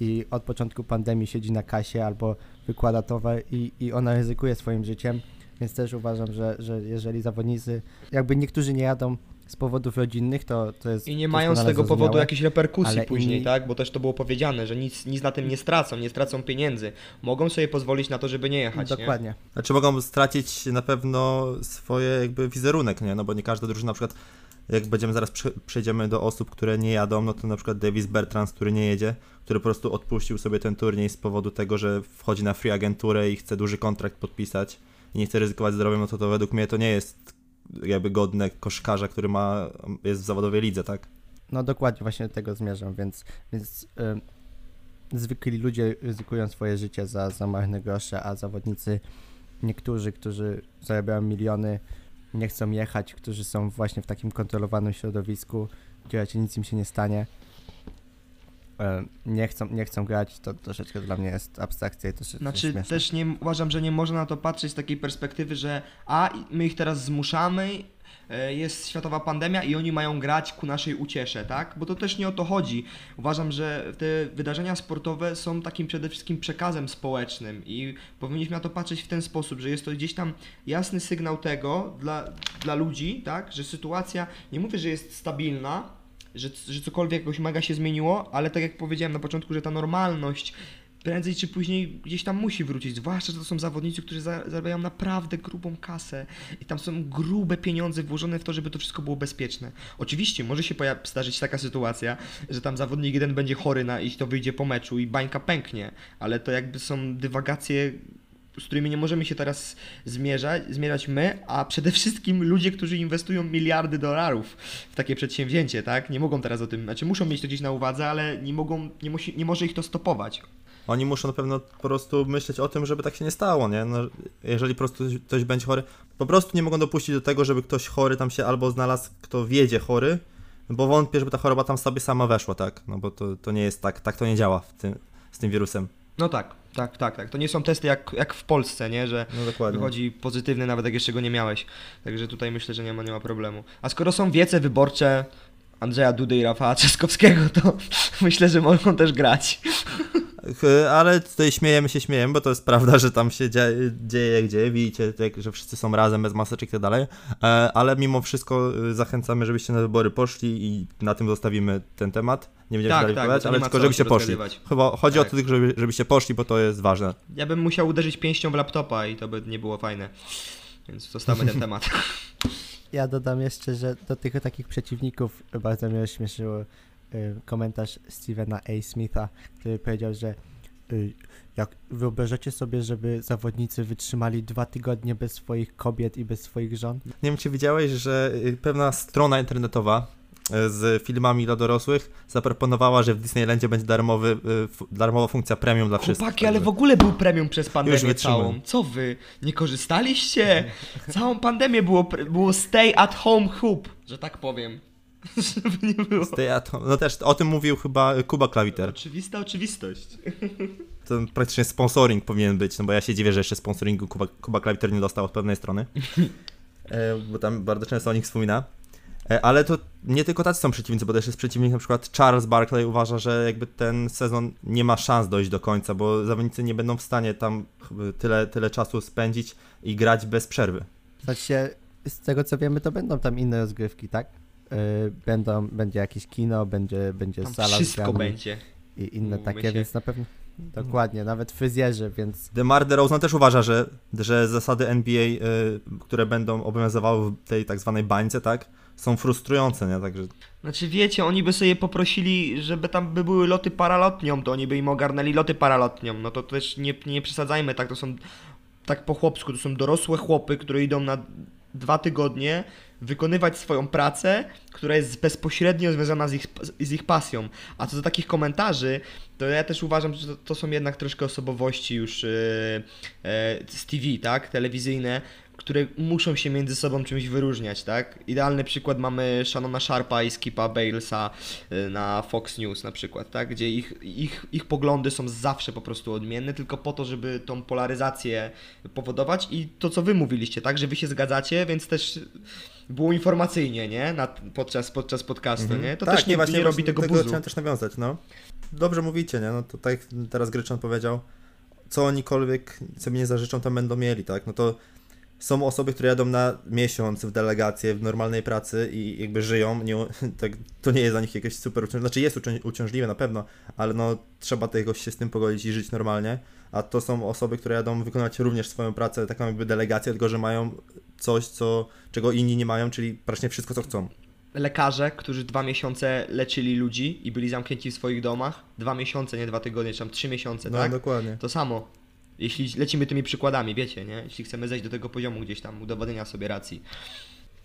i od początku pandemii siedzi na kasie albo wykłada towar i, i ona ryzykuje swoim życiem, więc też uważam, że, że jeżeli zawodnicy, jakby niektórzy nie jadą z powodów rodzinnych, to, to jest I nie mają z tego powodu jakichś reperkusji później, inni- tak? Bo też to było powiedziane, że nic, nic na tym nie stracą, nie stracą pieniędzy. Mogą sobie pozwolić na to, żeby nie jechać, nie? Dokładnie. Znaczy mogą stracić na pewno swoje jakby wizerunek, nie? No bo nie każda drużyna na przykład jak będziemy zaraz prze- przejdziemy do osób, które nie jadą, no to na przykład Davis Bertrand, który nie jedzie, który po prostu odpuścił sobie ten turniej z powodu tego, że wchodzi na free agenturę i chce duży kontrakt podpisać i nie chce ryzykować zdrowiem, no to to według mnie to nie jest jakby godne koszkarza, który ma, jest w zawodowej lidze, tak? No dokładnie, właśnie do tego zmierzam, więc, więc y, zwykli ludzie ryzykują swoje życie za, za marne grosze, a zawodnicy, niektórzy, którzy zarabiają miliony, nie chcą jechać, którzy są właśnie w takim kontrolowanym środowisku, gdzie nic im się nie stanie, nie chcą, nie chcą grać, to troszeczkę dla mnie jest abstrakcja i to się Znaczy śmieszne. też nie uważam, że nie można na to patrzeć z takiej perspektywy, że a my ich teraz zmuszamy, e, jest światowa pandemia i oni mają grać ku naszej uciesze, tak? Bo to też nie o to chodzi. Uważam, że te wydarzenia sportowe są takim przede wszystkim przekazem społecznym i powinniśmy na to patrzeć w ten sposób, że jest to gdzieś tam jasny sygnał tego dla, dla ludzi, tak? Że sytuacja, nie mówię, że jest stabilna, że, że cokolwiek jakoś mega się zmieniło, ale tak jak powiedziałem na początku, że ta normalność prędzej czy później gdzieś tam musi wrócić. Zwłaszcza, że to są zawodnicy, którzy za- zarabiają naprawdę grubą kasę i tam są grube pieniądze włożone w to, żeby to wszystko było bezpieczne. Oczywiście może się zdarzyć taka sytuacja, że tam zawodnik jeden będzie chory na i to wyjdzie po meczu i bańka pęknie, ale to jakby są dywagacje z którymi nie możemy się teraz zmierzać, zmierzać my, a przede wszystkim ludzie, którzy inwestują miliardy dolarów w takie przedsięwzięcie, tak? Nie mogą teraz o tym, znaczy muszą mieć to gdzieś na uwadze, ale nie mogą, nie, musi, nie może ich to stopować. Oni muszą na pewno po prostu myśleć o tym, żeby tak się nie stało, nie? No, jeżeli po prostu ktoś będzie chory, po prostu nie mogą dopuścić do tego, żeby ktoś chory tam się albo znalazł, kto wiedzie chory, bo wątpię, żeby ta choroba tam sobie sama weszła, tak? No bo to, to nie jest tak, tak to nie działa w tym, z tym wirusem. No tak, tak, tak, tak. To nie są testy jak, jak w Polsce, nie? Że No dokładnie. wychodzi pozytywny, nawet jak jeszcze go nie miałeś. Także tutaj myślę, że nie ma, nie ma problemu. A skoro są wiece wyborcze Andrzeja Dudy i Rafała Trzaskowskiego, to myślę, że mogą też grać. Ale tutaj śmiejemy się, śmiejemy, bo to jest prawda, że tam się dzieje, dzieje, widzicie, tak, że wszyscy są razem, bez maseczek i tak dalej, E, ale mimo wszystko y, zachęcamy, żebyście na wybory poszli i na tym zostawimy ten temat. Nie będziemy Tak, dalej tak, ale tylko żebyście się poszli. Chyba chodzi o Tak. to tylko, żeby, żebyście poszli, bo to jest ważne. Ja bym musiał uderzyć pięścią w laptopa i to by nie było fajne. Więc zostawmy ten temat. Ja dodam jeszcze, że do tych takich przeciwników bardzo mnie rozśmieszyło y, komentarz Stevena A. Smitha, który powiedział, że y, jak wyobrażacie sobie, żeby zawodnicy wytrzymali dwa tygodnie bez swoich kobiet i bez swoich żon? Nie wiem, czy widziałeś, że y, pewna strona internetowa y, z filmami dla dorosłych zaproponowała, że w Disneylandzie będzie darmowy, y, darmowa funkcja premium dla wszystkich. Chłopaki, ale w ogóle był premium przez pandemię całą. Co wy? Nie korzystaliście? Całą pandemię było, było stay at home hub, że tak powiem. Żeby nie było. Stay at home. No też o tym mówił chyba Kuba Klawiter. Oczywista oczywistość. To praktycznie sponsoring powinien być, no bo ja się dziwię, że jeszcze sponsoringu Kuba, Kuba Klawiter nie dostał od pewnej strony. E, bo tam bardzo często o nich wspomina. E, ale to nie tylko tacy są przeciwnicy, bo też jest przeciwnik na przykład Charles Barkley uważa, że jakby ten sezon nie ma szans dojść do końca, bo zawodnicy nie będą w stanie tam tyle, tyle czasu spędzić i grać bez przerwy. Znaczy, z tego co wiemy, to będą tam inne rozgrywki, tak? Y, będą, będzie jakieś kino, będzie, będzie Tam sala wszystko będzie. i inne takie, się. więc na pewno dokładnie, nawet fryzjerzy, więc DeMar DeRozan też uważa, że, że zasady NBA, y, które będą obowiązywały w tej tak zwanej bańce, tak, są frustrujące, nie? Także Znaczy wiecie, oni by sobie poprosili, żeby tam by były loty paralotnią, to oni by im ogarnęli loty paralotnią. No to też nie, nie przesadzajmy, tak to są tak po chłopsku, to są dorosłe chłopy, które idą na dwa tygodnie wykonywać swoją pracę, która jest bezpośrednio związana z ich, z ich pasją. A co do takich komentarzy, to ja też uważam, że to, to są jednak troszkę osobowości już yy, yy, z TV, tak, telewizyjne, które muszą się między sobą czymś wyróżniać, tak? Idealny przykład mamy Shannona Sharpa i Skipa Balesa y, na Fox News na przykład, tak? Gdzie ich, ich, ich poglądy są zawsze po prostu odmienne, tylko po to, żeby tą polaryzację powodować i to, co wy mówiliście, tak? Że wy się zgadzacie, więc też było informacyjnie, nie? Na, podczas, podczas podcastu, nie? To też nie, właśnie nie robi właśnie tego do buzu. chciałem też nawiązać, no. Dobrze mówicie, nie? No to tak jak teraz Gryczan powiedział, co onikolwiek sobie nie zażyczą, to będą mieli, tak? No to są osoby, które jadą na miesiąc w delegację, w normalnej pracy i jakby żyją, nie, tak, to nie jest dla nich jakieś super uciążliwe, znaczy jest ucią- uciążliwe na pewno, ale no trzeba to jakoś się z tym pogodzić i żyć normalnie, a to są osoby, które jadą wykonywać również swoją pracę, taką jakby delegację, tylko że mają coś, co, czego inni nie mają, czyli praktycznie wszystko, co chcą. lekarze, którzy dwa miesiące leczyli ludzi i byli zamknięci w swoich domach, dwa miesiące, nie dwa tygodnie, czy tam trzy miesiące, No tak? dokładnie. To samo. Jeśli lecimy tymi przykładami, wiecie, nie? Jeśli chcemy zejść do tego poziomu gdzieś tam udowodnienia sobie racji.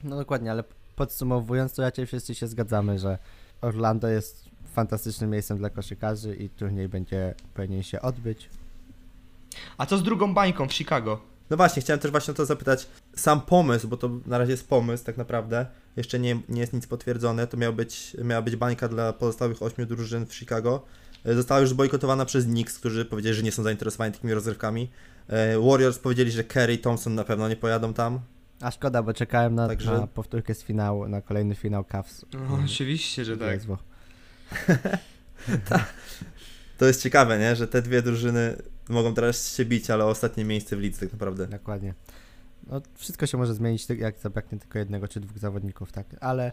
No dokładnie, ale podsumowując, to raczej wszyscy się zgadzamy, że Orlando jest fantastycznym miejscem dla koszykarzy i turniej będzie powinien się odbyć. A co z drugą bańką w Chicago? No właśnie, chciałem też właśnie o to zapytać. Sam pomysł, bo to na razie jest pomysł tak naprawdę, jeszcze nie, nie jest nic potwierdzone, to miał być, miała być bańka dla pozostałych ośmiu drużyn w Chicago. E, Została już zbojkotowana przez Knicks, którzy powiedzieli, że nie są zainteresowani takimi rozrywkami. E, Warriors powiedzieli, że Kerry i Thompson na pewno nie pojadą tam. A szkoda, bo czekałem na, Także- na powtórkę z finału, na kolejny finał Cavs. No, oczywiście, że tak. Jezwo. To jest ciekawe, nie? Że te dwie drużyny mogą teraz się bić, ale o ostatnie miejsce w lidze tak naprawdę. Dokładnie. No, wszystko się może zmienić, ty- jak zabraknie tylko jednego czy dwóch zawodników, tak. Ale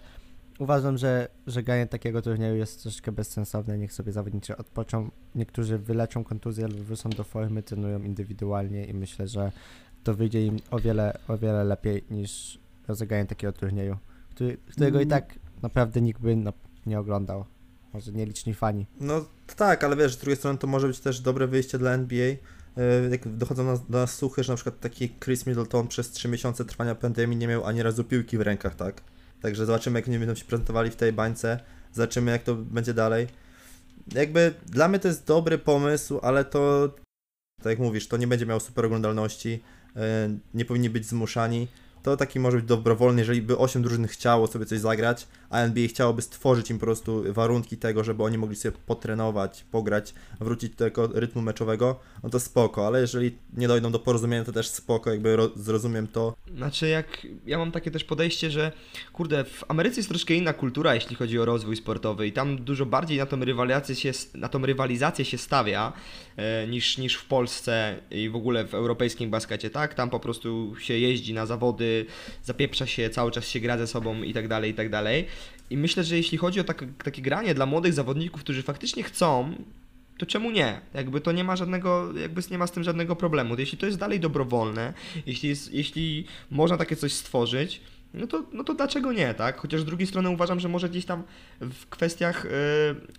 uważam, że, że granie takiego turnieju jest troszeczkę bezsensowne. Niech sobie zawodnicy odpoczą. Niektórzy wyleczą kontuzję lub wrócą do formy, trenują indywidualnie i myślę, że to wyjdzie im o wiele, o wiele lepiej niż rozegranie takiego turnieju, który, którego i tak naprawdę nikt by no, nie oglądał. Może nieliczni fani. No tak, ale wiesz, z drugiej strony to może być też dobre wyjście dla NBA. E, Jak dochodzą nas, do nas słuchy, że na przykład taki Chris Middleton przez 3 miesiące trwania pandemii nie miał ani razu piłki w rękach, tak? Także zobaczymy, jak oni będą się prezentowali w tej bańce. Zobaczymy, jak to będzie dalej. Jakby dla mnie to jest dobry pomysł, ale to, tak jak mówisz, to nie będzie miało super oglądalności. e, Nie powinni być zmuszani. To taki może być dobrowolny, jeżeli by 8 drużyn chciało sobie coś zagrać, a NBA chciałoby stworzyć im po prostu warunki tego, żeby oni mogli sobie potrenować, pograć, wrócić do tego rytmu meczowego, no to spoko, ale jeżeli nie dojdą do porozumienia, to też spoko, jakby ro- zrozumiem to. Znaczy, jak ja mam takie też podejście, że kurde, w Ameryce jest troszkę inna kultura, jeśli chodzi o rozwój sportowy, i tam dużo bardziej na tą rywalizację się, na tą rywalizację się stawia e, niż, niż w Polsce i w ogóle w europejskim baskecie, tak? Tam po prostu się jeździ na zawody, zapieprza się, cały czas się gra ze sobą i tak dalej, i tak dalej. I myślę, że jeśli chodzi o tak, takie granie dla młodych zawodników, którzy faktycznie chcą, to czemu nie? Jakby to nie ma żadnego, jakby nie ma z tym żadnego problemu. Jeśli to jest dalej dobrowolne, jeśli, jest, jeśli można takie coś stworzyć, no to, no to dlaczego nie, tak? Chociaż z drugiej strony uważam, że może gdzieś tam w kwestiach y,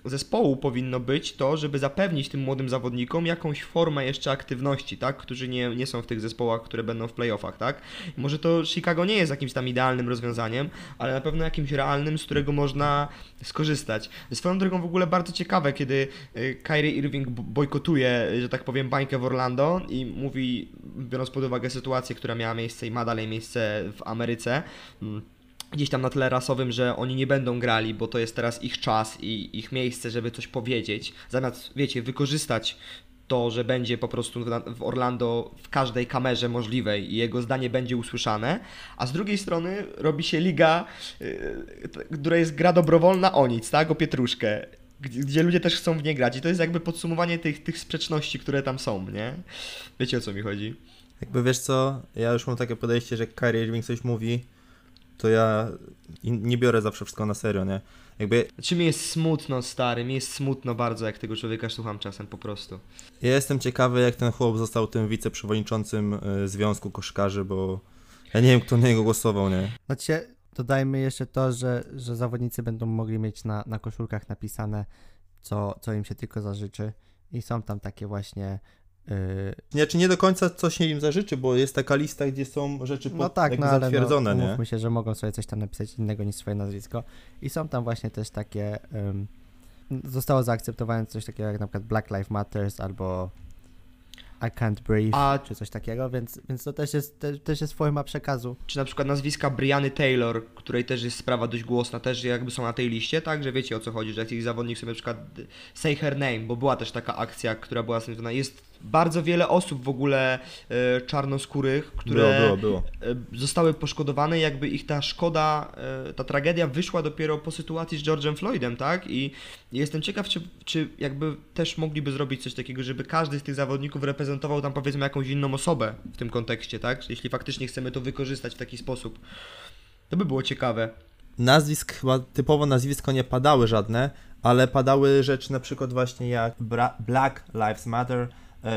zespołu powinno być to, żeby zapewnić tym młodym zawodnikom jakąś formę jeszcze aktywności, tak? Którzy nie, nie są w tych zespołach, które będą w playoffach, tak? Może to Chicago nie jest jakimś tam idealnym rozwiązaniem, ale na pewno jakimś realnym, z którego można skorzystać. Swoją drogą w ogóle bardzo ciekawe, kiedy y, Kyrie Irving bojkotuje, że tak powiem, bańkę w Orlando i mówi, biorąc pod uwagę sytuację, która miała miejsce i ma dalej miejsce w Ameryce, gdzieś tam na tle rasowym, że oni nie będą grali, bo to jest teraz ich czas i ich miejsce, żeby coś powiedzieć, zamiast, wiecie, wykorzystać to, że będzie po prostu w- Orlando w każdej kamerze możliwej i jego zdanie będzie usłyszane, a z drugiej strony robi się liga, t- która jest gra dobrowolna o nic, tak, o pietruszkę, gdzie, ludzie też chcą w nie grać i to jest jakby podsumowanie tych, tych sprzeczności, które tam są, nie? Wiecie o co mi chodzi? Jakby wiesz co, ja już mam takie podejście, że Kyrie Irving coś mówi, to ja nie biorę zawsze wszystko na serio, nie? Jakby Znaczy mi jest smutno, stary, mi jest smutno bardzo, jak tego człowieka słucham czasem po prostu. ja jestem ciekawy, jak ten chłop został tym wiceprzewodniczącym y, Związku Koszkarzy, bo ja nie wiem, kto na niego głosował, nie? Znaczy, dodajmy jeszcze to, że, że zawodnicy będą mogli mieć na, na koszulkach napisane, co, co im się tylko zażyczy. I są tam takie właśnie. Yy, Nie, czy nie do końca co się im zażyczy, bo jest taka lista, gdzie są rzeczy no pod, tak, no ale zatwierdzone, no, się, że mogą sobie coś tam napisać innego niż swoje nazwisko. I są tam właśnie też takie. ym, zostało zaakceptowane coś takiego jak na przykład Black Lives Matters albo. I can't breathe, A- czy coś takiego, więc, więc to też jest, te, też jest forma przekazu. Czy na przykład nazwiska Briany Taylor, której też jest sprawa dość głośna, też jakby są na tej liście, tak? Że wiecie o co chodzi, że jakiś zawodnik sobie na przykład say her name, bo była też taka akcja, która była związana. Jest bardzo wiele osób w ogóle e, czarnoskórych, które Było, było, było. e, zostały poszkodowane, jakby ich ta szkoda, e, ta tragedia wyszła dopiero po sytuacji z George'em Floydem, tak? I jestem ciekaw, czy, czy jakby też mogliby zrobić coś takiego, żeby każdy z tych zawodników reprezentował tam powiedzmy jakąś inną osobę w tym kontekście, tak? Jeśli faktycznie chcemy to wykorzystać w taki sposób. To by było ciekawe. Nazwisk, chyba typowo nazwisko nie padały żadne, ale padały rzeczy na przykład właśnie jak Black Lives Matter,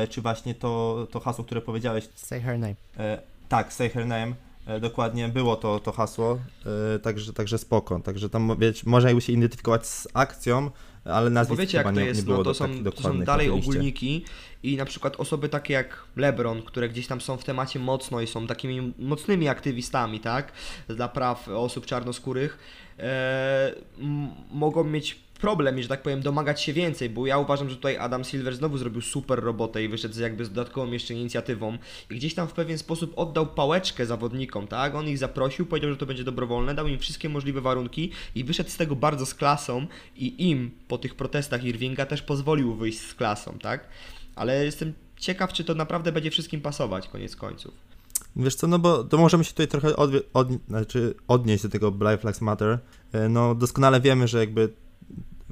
czy właśnie to, to hasło, które powiedziałeś, Say her name. E, tak, say her name. E, dokładnie było to, to hasło, e, także, także spoko. Także tam wiecie, można jakby się identyfikować z akcją, ale Bo nazwisk wiecie jak to nie, jest, nie było no to do, są, to są dalej ogólniki i na przykład osoby takie jak LeBron, które gdzieś tam są w temacie mocno i są takimi mocnymi aktywistami, tak, dla praw osób czarnoskórych, e, m- mogą mieć problem, że tak powiem, domagać się więcej, bo ja uważam, że tutaj Adam Silver znowu zrobił super robotę i wyszedł jakby z dodatkową jeszcze inicjatywą i gdzieś tam w pewien sposób oddał pałeczkę zawodnikom, tak? On ich zaprosił, powiedział, że to będzie dobrowolne, dał im wszystkie możliwe warunki i wyszedł z tego bardzo z klasą i im po tych protestach Irvinga też pozwolił wyjść z klasą, tak? Ale jestem ciekaw, czy to naprawdę będzie wszystkim pasować, koniec końców. Wiesz co, no bo to możemy się tutaj trochę odwie- od, znaczy odnieść do tego Black Lives Matter. E, No doskonale wiemy, że jakby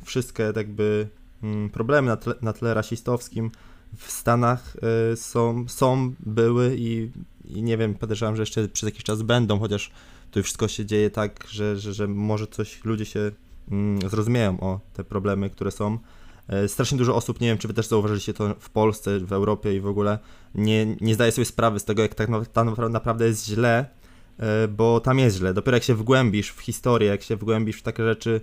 wszystkie jakby mm, problemy na tle, na tle rasistowskim w Stanach e, są, są, były i, i nie wiem, podejrzewam, że jeszcze przez jakiś czas będą, chociaż tu wszystko się dzieje tak, że, że, że może coś ludzie się mm, zrozumieją o te problemy, które są. E, Strasznie dużo osób, nie wiem, czy wy też zauważyliście to w Polsce, w Europie i w ogóle, nie, nie zdaje sobie sprawy z tego, jak tak naprawdę jest źle, e, bo tam jest źle. Dopiero jak się wgłębisz w historię, jak się wgłębisz w takie rzeczy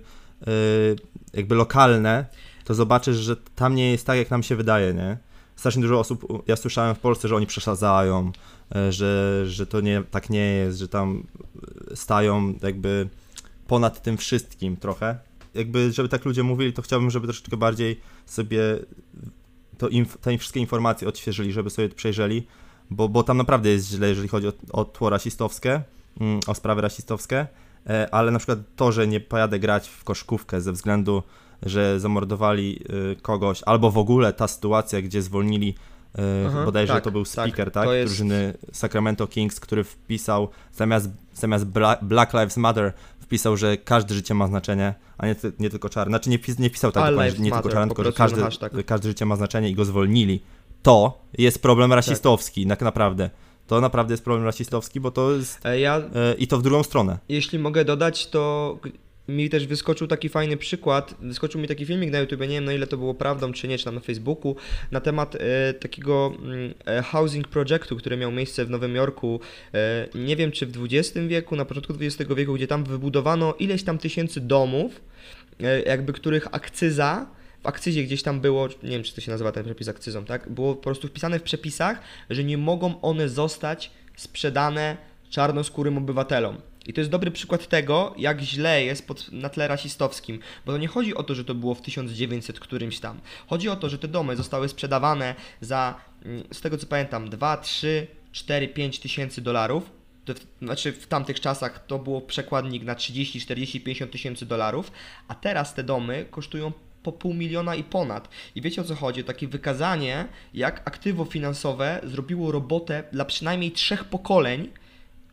jakby lokalne, to zobaczysz, że tam nie jest tak, jak nam się wydaje, nie? Strasznie dużo osób, ja słyszałem w Polsce, że oni przesadzają, e, że, że to nie, tak nie jest, że tam e, stają jakby ponad tym wszystkim trochę. Jakby, żeby tak ludzie mówili, to chciałbym, żeby troszeczkę bardziej sobie to inf- te wszystkie informacje odświeżyli, żeby sobie przejrzeli, bo, bo tam naprawdę jest źle, jeżeli chodzi o, o tło rasistowskie, mm, o sprawy rasistowskie, ale na przykład to, że nie pojadę grać w koszkówkę ze względu, że zamordowali y, kogoś, albo w ogóle ta sytuacja, gdzie zwolnili Aha, bodajże tak, to był tak, speaker, to tak, jest- drużyny Sacramento Kings, który wpisał zamiast, zamiast Bla- Black Lives Matter wpisał, że każde życie ma znaczenie, a nie, nie tylko czarne. Znaczy nie, wpis, nie wpisał tak dokładnie, nie tylko matter, czarne, po tylko że każde, hashtag. że każde życie ma znaczenie i go zwolnili. To jest problem rasistowski, tak naprawdę. To naprawdę jest problem rasistowski, bo to jest... E, Ja E, I to w drugą stronę. Jeśli mogę dodać, to mi też wyskoczył taki fajny przykład. Wyskoczył mi taki filmik na YouTube, nie wiem na ile to było prawdą czy nie, czy tam na Facebooku, na temat e, takiego mm, e, housing projectu, który miał miejsce w Nowym Jorku. E, nie wiem czy w XX wieku, na początku XX wieku, gdzie tam wybudowano ileś tam tysięcy domów, e, jakby których akcyza. W akcyzie gdzieś tam było, nie wiem czy to się nazywa ten przepis akcyzą, tak? Było po prostu wpisane w przepisach, że nie mogą one zostać sprzedane czarnoskórym obywatelom. I to jest dobry przykład tego, jak źle jest pod, na tle rasistowskim. Bo to nie chodzi o to, że to było w 1900 którymś tam. Chodzi o to, że te domy zostały sprzedawane za, mm, z tego co pamiętam, 2, 3, 4, 5 tysięcy dolarów. To, znaczy w tamtych czasach to było przekładnik na 30, 40, 50 tysięcy dolarów, a teraz te domy kosztują po pół miliona i ponad. I wiecie o co chodzi? Takie wykazanie, jak aktywo finansowe zrobiło robotę dla przynajmniej trzech pokoleń,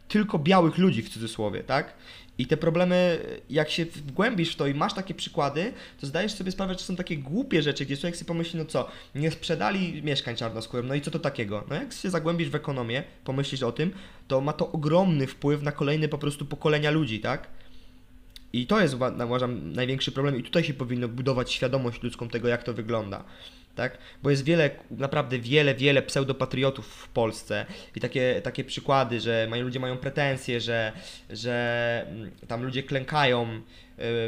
tylko białych ludzi w cudzysłowie, tak? I te problemy, jak się wgłębisz w to i masz takie przykłady, to zdajesz sobie sprawę, że są takie głupie rzeczy, gdzie człowiek sobie pomyśli, no co, nie sprzedali mieszkań czarnoskórym, no i co to takiego? No jak się zagłębisz w ekonomię, pomyślisz o tym, to ma to ogromny wpływ na kolejne po prostu pokolenia ludzi, tak? I to jest uwa- uważam największy problem i tutaj się powinno budować świadomość ludzką tego, jak to wygląda. Tak? Bo jest wiele, naprawdę wiele, wiele pseudopatriotów w Polsce i takie, takie przykłady, że mają, ludzie mają pretensje, że, że mm, tam ludzie klękają,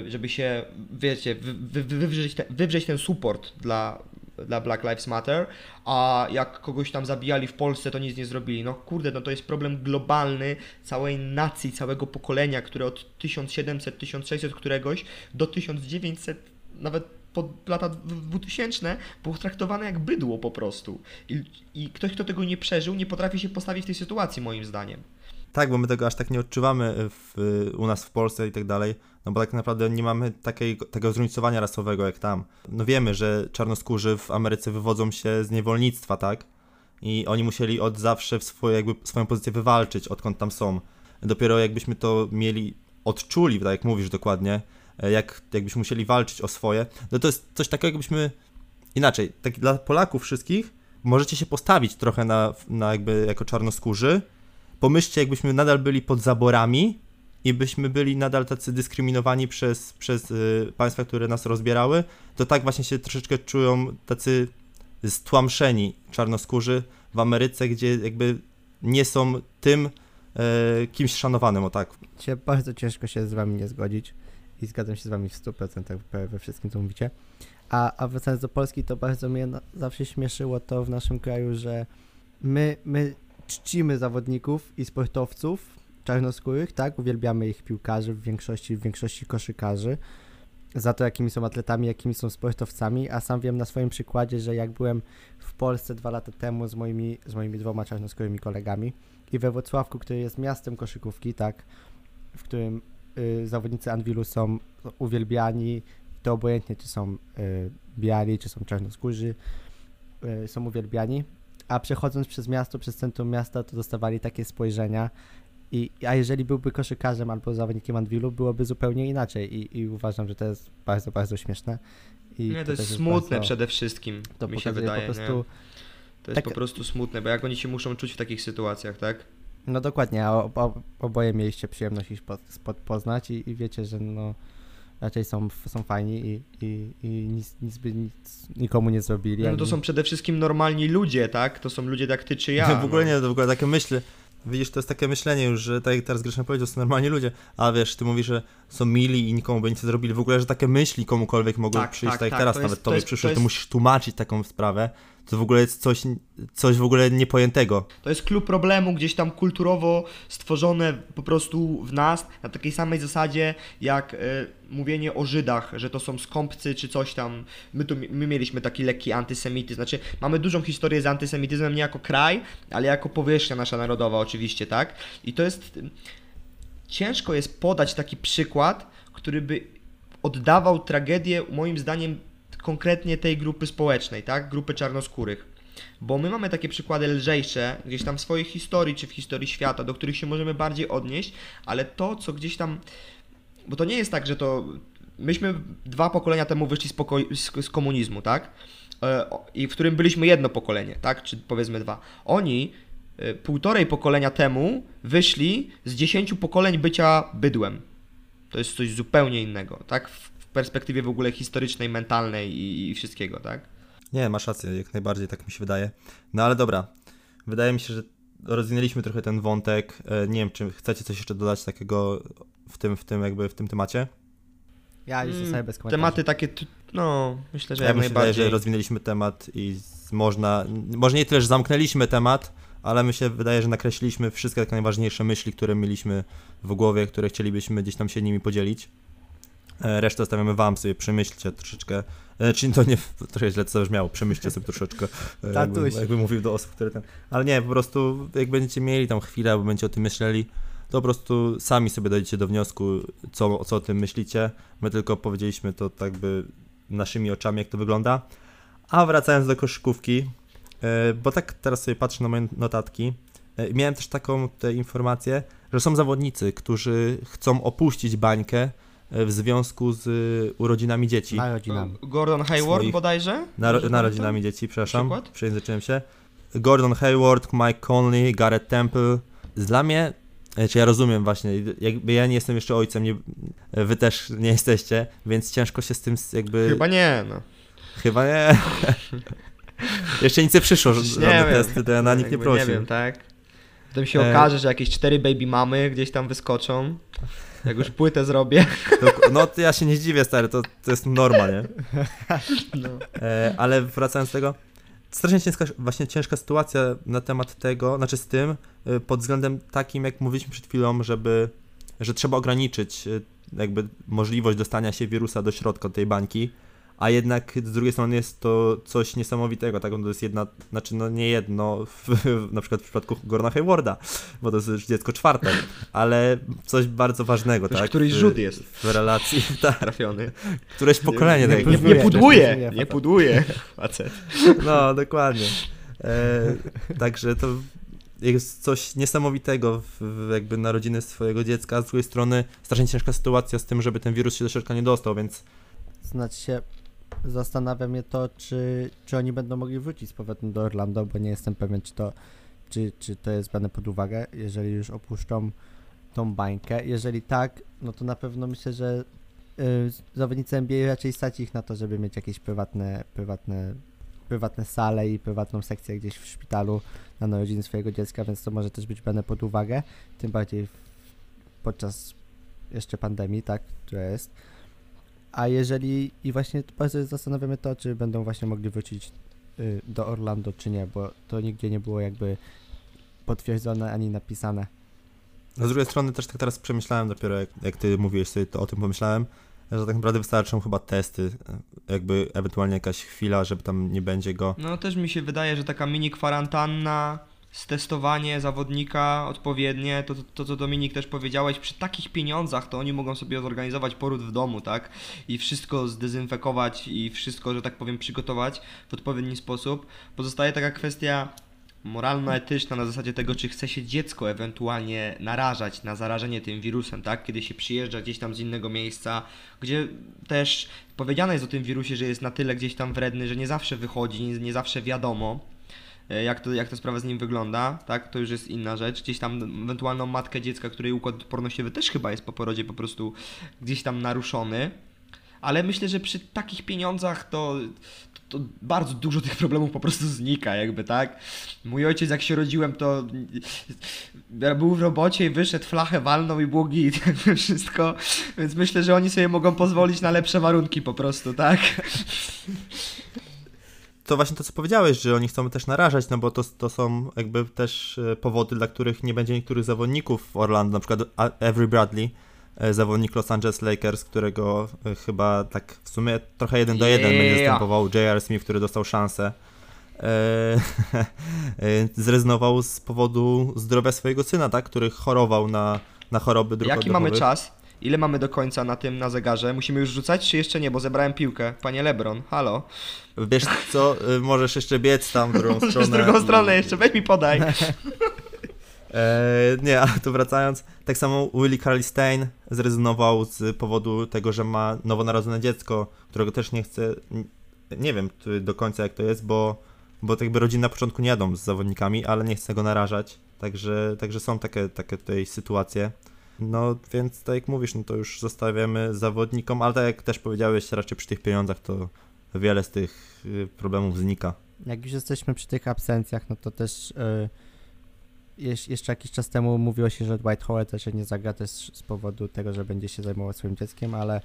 y, żeby się, wiecie, wy, wy- wywrzeć, ten, wywrzeć ten support dla, dla Black Lives Matter, a jak kogoś tam zabijali w Polsce, to nic nie zrobili. No kurde, no to jest problem globalny całej nacji, całego pokolenia, które od 1700, 1600 któregoś do 1900, nawet pod lata dw- 2000 było traktowane jak bydło po prostu. I, I ktoś, kto tego nie przeżył, nie potrafi się postawić w tej sytuacji, moim zdaniem. Tak, bo my tego aż tak nie odczuwamy w, u nas w Polsce i tak dalej, no bo tak naprawdę nie mamy takiej, tego zróżnicowania rasowego jak tam. No wiemy, że czarnoskórzy w Ameryce wywodzą się z niewolnictwa, tak? I oni musieli od zawsze w swoje, jakby, swoją pozycję wywalczyć, odkąd tam są. Dopiero jakbyśmy to mieli, odczuli, tak jak mówisz dokładnie, e, jak, jakbyśmy musieli walczyć o swoje, no to jest coś takiego, jakbyśmy inaczej, tak dla Polaków wszystkich możecie się postawić trochę na, na jakby jako czarnoskórzy, pomyślcie, jakbyśmy nadal byli pod zaborami i byśmy byli nadal tacy dyskryminowani przez, przez y, państwa, które nas rozbierały, to tak właśnie się troszeczkę czują tacy stłamszeni czarnoskórzy w Ameryce, gdzie jakby nie są tym e, kimś szanowanym, o tak. Bardzo ciężko się z wami nie zgodzić i zgadzam się z wami w 100% we, we wszystkim, co mówicie. A, a wracając do Polski, to bardzo mnie na, zawsze śmieszyło to w naszym kraju, że my, my czcimy zawodników i sportowców czarnoskórych, tak? Uwielbiamy ich piłkarzy w większości, w większości koszykarzy. Za to, jakimi są atletami, jakimi są sportowcami, a sam wiem na swoim przykładzie, że jak byłem w Polsce dwa lata temu z moimi, z moimi dwoma czarnoskórymi kolegami i we Wrocławku, który jest miastem koszykówki, tak, w którym y, zawodnicy Anwilu są uwielbiani, to obojętnie czy są y, biali, czy są czarnoskórzy, y, są uwielbiani, a przechodząc przez miasto, przez centrum miasta, to dostawali takie spojrzenia, i, a jeżeli byłby koszykarzem albo zawodnikiem Anwilu, byłoby zupełnie inaczej i, i uważam, że to jest bardzo, bardzo śmieszne. I Nie, to jest też smutne bardzo- przede wszystkim, To mi się wydaje. po prostu? To jest tak- po prostu smutne, bo jak oni się muszą czuć w takich sytuacjach, tak? no dokładnie, a ob, oboje mieliście przyjemność ich pod, spod poznać i, i wiecie, że no raczej są, są fajni i, i, i nic, nic by nic, nikomu nie zrobili. No to ani- są przede wszystkim normalni ludzie, tak? To są ludzie jak ty czy ja. w ogóle no. nie, to w ogóle takie myśli. Widzisz, to jest takie myślenie już, że tak jak teraz Grzeszna powiedział, są normalni ludzie, a wiesz, ty mówisz, że są mili i nikomu by nic nie zrobili. W ogóle, że takie myśli komukolwiek mogą Tak, przyjść, tak, tak, jak tak, teraz to nawet jest- to tobie jest- przyszło, to że ty musisz tłumaczyć taką sprawę. To w ogóle jest coś, coś w ogóle niepojętego. To jest klub problemu gdzieś tam kulturowo stworzone po prostu w nas na takiej samej zasadzie jak e, mówienie o Żydach, że to są skąpcy czy coś tam. My, tu, my mieliśmy taki lekki antysemityzm, znaczy mamy dużą historię z antysemityzmem nie jako kraj, ale jako powierzchnia nasza narodowa oczywiście, tak? I to jest... Ciężko jest podać taki przykład, który by oddawał tragedię moim zdaniem konkretnie tej grupy społecznej, tak? Grupy czarnoskórych. Bo my mamy takie przykłady lżejsze, gdzieś tam w swojej historii, czy w historii świata, do których się możemy bardziej odnieść, ale to, co gdzieś tam. Bo to nie jest tak, że to. Myśmy dwa pokolenia temu wyszli z, poko- z, komunizmu, tak? E, I w którym byliśmy jedno pokolenie, tak? Czy powiedzmy dwa. Oni e, półtorej pokolenia temu wyszli z dziesięciu pokoleń bycia bydłem. To jest coś zupełnie innego, tak? W perspektywie w ogóle historycznej, mentalnej i, i wszystkiego, tak? Nie, masz rację, jak najbardziej, tak mi się wydaje. No ale dobra, wydaje mi się, że rozwinęliśmy trochę ten wątek. E, Nie wiem, czy chcecie coś jeszcze dodać takiego w tym, w tym jakby w tym temacie? Ja już Mm, zostaję bez komentarzy. Tematy takie, no, myślę, że Ja jak wydaje, najbardziej. że rozwinęliśmy temat i można, może nie tyle, że zamknęliśmy temat, ale mi się wydaje, że nakreśliliśmy wszystkie takie najważniejsze myśli, które mieliśmy w głowie, które chcielibyśmy gdzieś tam się nimi podzielić. E, Resztę zostawiamy wam, sobie przemyślcie troszeczkę, e, czyli to nie, trochę źle to zabrzmiało, przemyślcie sobie troszeczkę, e, jakby, Tatuś. jakby mówił do osób, które ten, ale nie, po prostu jak będziecie mieli tam chwilę, albo będziecie o tym myśleli, to po prostu sami sobie dojdziecie do wniosku, co, co o tym myślicie. My tylko powiedzieliśmy to tak by naszymi oczami, jak to wygląda. A wracając do koszykówki, bo tak teraz sobie patrzę na moje notatki, miałem też taką tę informację, że są zawodnicy, którzy chcą opuścić bańkę w związku z e, urodzinami dzieci. Na rodzinami. Gordon Hayward Swoich- bodajże? Naro- narodzinami dzieci, przepraszam. Przykład? Przejęzyczyłem się. Gordon Hayward, Mike Conley, Garrett Temple. Dla mnie, e, czy ja rozumiem właśnie, jakby ja nie jestem jeszcze ojcem, nie, e, wy też nie jesteście, więc ciężko się z tym jakby... Chyba nie, no. Chyba nie. jeszcze nic nie przyszło, Nie żadne wiem. testy DNA nikt nie prosił. Nie wiem, tak? Potem się E. okaże, że jakieś cztery baby mamy gdzieś tam wyskoczą. Jak już płytę zrobię. Dok- No to ja się nie zdziwię, stary, to, to jest norma, nie? No. E, ale wracając do tego, strasznie ciężka, właśnie ciężka sytuacja na temat tego, znaczy z tym, e, pod względem takim, jak mówiliśmy przed chwilą, żeby, że trzeba ograniczyć e, jakby możliwość dostania się wirusa do środka tej bańki, a jednak z drugiej strony jest to coś niesamowitego, tak? To jest jedna, znaczy no nie jedno, w, na przykład w przypadku Gorna Haywarda, bo to jest już dziecko czwarte, ale coś bardzo ważnego, To tak? któryś rzut jest w relacji, tak, trafiony. któreś pokolenie, tak Nie, nie, nie pudłuje. pudłuje, nie pudłuje. Facet. No, dokładnie. E, także to jest coś niesamowitego w, w jakby narodziny swojego dziecka, a z drugiej strony strasznie ciężka sytuacja z tym, żeby ten wirus się do środka nie dostał, więc Znaczy się, zastanawia mnie to, czy, czy oni będą mogli wrócić z powrotem do Orlando, bo nie jestem pewien, czy to, czy, czy to jest brane pod uwagę, jeżeli już opuszczą tą bańkę. Jeżeli tak, no to na pewno myślę, że y, zawodnicy NBA raczej stać ich na to, żeby mieć jakieś prywatne, prywatne, prywatne sale i prywatną sekcję gdzieś w szpitalu na narodziny swojego dziecka, więc to może też być brane pod uwagę, tym bardziej w, podczas jeszcze pandemii, tak, która jest. A jeżeli i właśnie bardzo zastanawiamy to, czy będą właśnie mogli wrócić y, do Orlando, czy nie, bo to nigdzie nie było jakby potwierdzone ani napisane. A z drugiej strony też tak teraz przemyślałem dopiero, jak, jak ty mówiłeś sobie, to o tym pomyślałem, że tak naprawdę wystarczą chyba testy, e, jakby ewentualnie jakaś chwila, żeby tam nie będzie go. No też mi się wydaje, że taka mini kwarantanna, stestowanie zawodnika odpowiednie, to, to, to co Dominik też powiedziałeś, przy takich pieniądzach to oni mogą sobie zorganizować poród w domu, tak? I wszystko zdezynfekować i wszystko, że tak powiem, przygotować w odpowiedni sposób. Pozostaje taka kwestia moralno-etyczna na zasadzie tego, czy chce się dziecko ewentualnie narażać na zarażenie tym wirusem, tak? Kiedy się przyjeżdża gdzieś tam z innego miejsca, gdzie też powiedziane jest o tym wirusie, że jest na tyle gdzieś tam wredny, że nie zawsze wychodzi, nie, nie zawsze wiadomo, jak, to, jak ta sprawa z nim wygląda, tak? To już jest inna rzecz. Gdzieś tam ewentualną matkę dziecka, której układ odpornościowy też chyba jest po porodzie po prostu gdzieś tam naruszony. Ale myślę, że przy takich pieniądzach to, to, to bardzo dużo tych problemów po prostu znika, jakby, tak? Mój ojciec, jak się rodziłem, to był w robocie i wyszedł, flachę walnął i było git, wszystko. Więc myślę, że oni sobie mogą pozwolić na lepsze warunki po prostu, tak? To właśnie to, co powiedziałeś, że oni chcą też narażać, no bo to, to są jakby też e, powody, dla których nie będzie niektórych zawodników w Orlando, na przykład Avery Bradley, e, zawodnik Los Angeles Lakers, którego e, chyba tak w sumie trochę jeden do jeden będzie Yeah. zastępował J.R. Smith, który dostał szansę. Zrezygnował z powodu zdrowia swojego syna, tak, który chorował na, na choroby dróg Jaki mamy czas? Ile mamy do końca na tym, na zegarze? Musimy już rzucać, czy jeszcze nie? Bo zebrałem piłkę. Panie Lebron, halo. Wiesz co, e, możesz jeszcze biec tam w drugą stronę. Możesz drugą stronę jeszcze, weź mi podaj. Eee, nie, ale tu wracając, tak samo Willie Carly Stein zrezygnował z powodu tego, że ma nowonarodzone dziecko, którego też nie chce, nie wiem do końca jak to jest, bo, bo tak jakby rodziny na początku nie jadą z zawodnikami, ale nie chce go narażać, także, także są takie, takie tutaj sytuacje. No więc tak jak mówisz, no to już zostawiamy zawodnikom, ale tak jak też powiedziałeś, raczej przy tych pieniądzach to wiele z tych y, problemów znika. Jak już jesteśmy przy tych absencjach, no to też y, jeszcze jakiś czas temu mówiło się, że Dwight Howard też nie zagra też z powodu tego, że będzie się zajmował swoim dzieckiem, ale,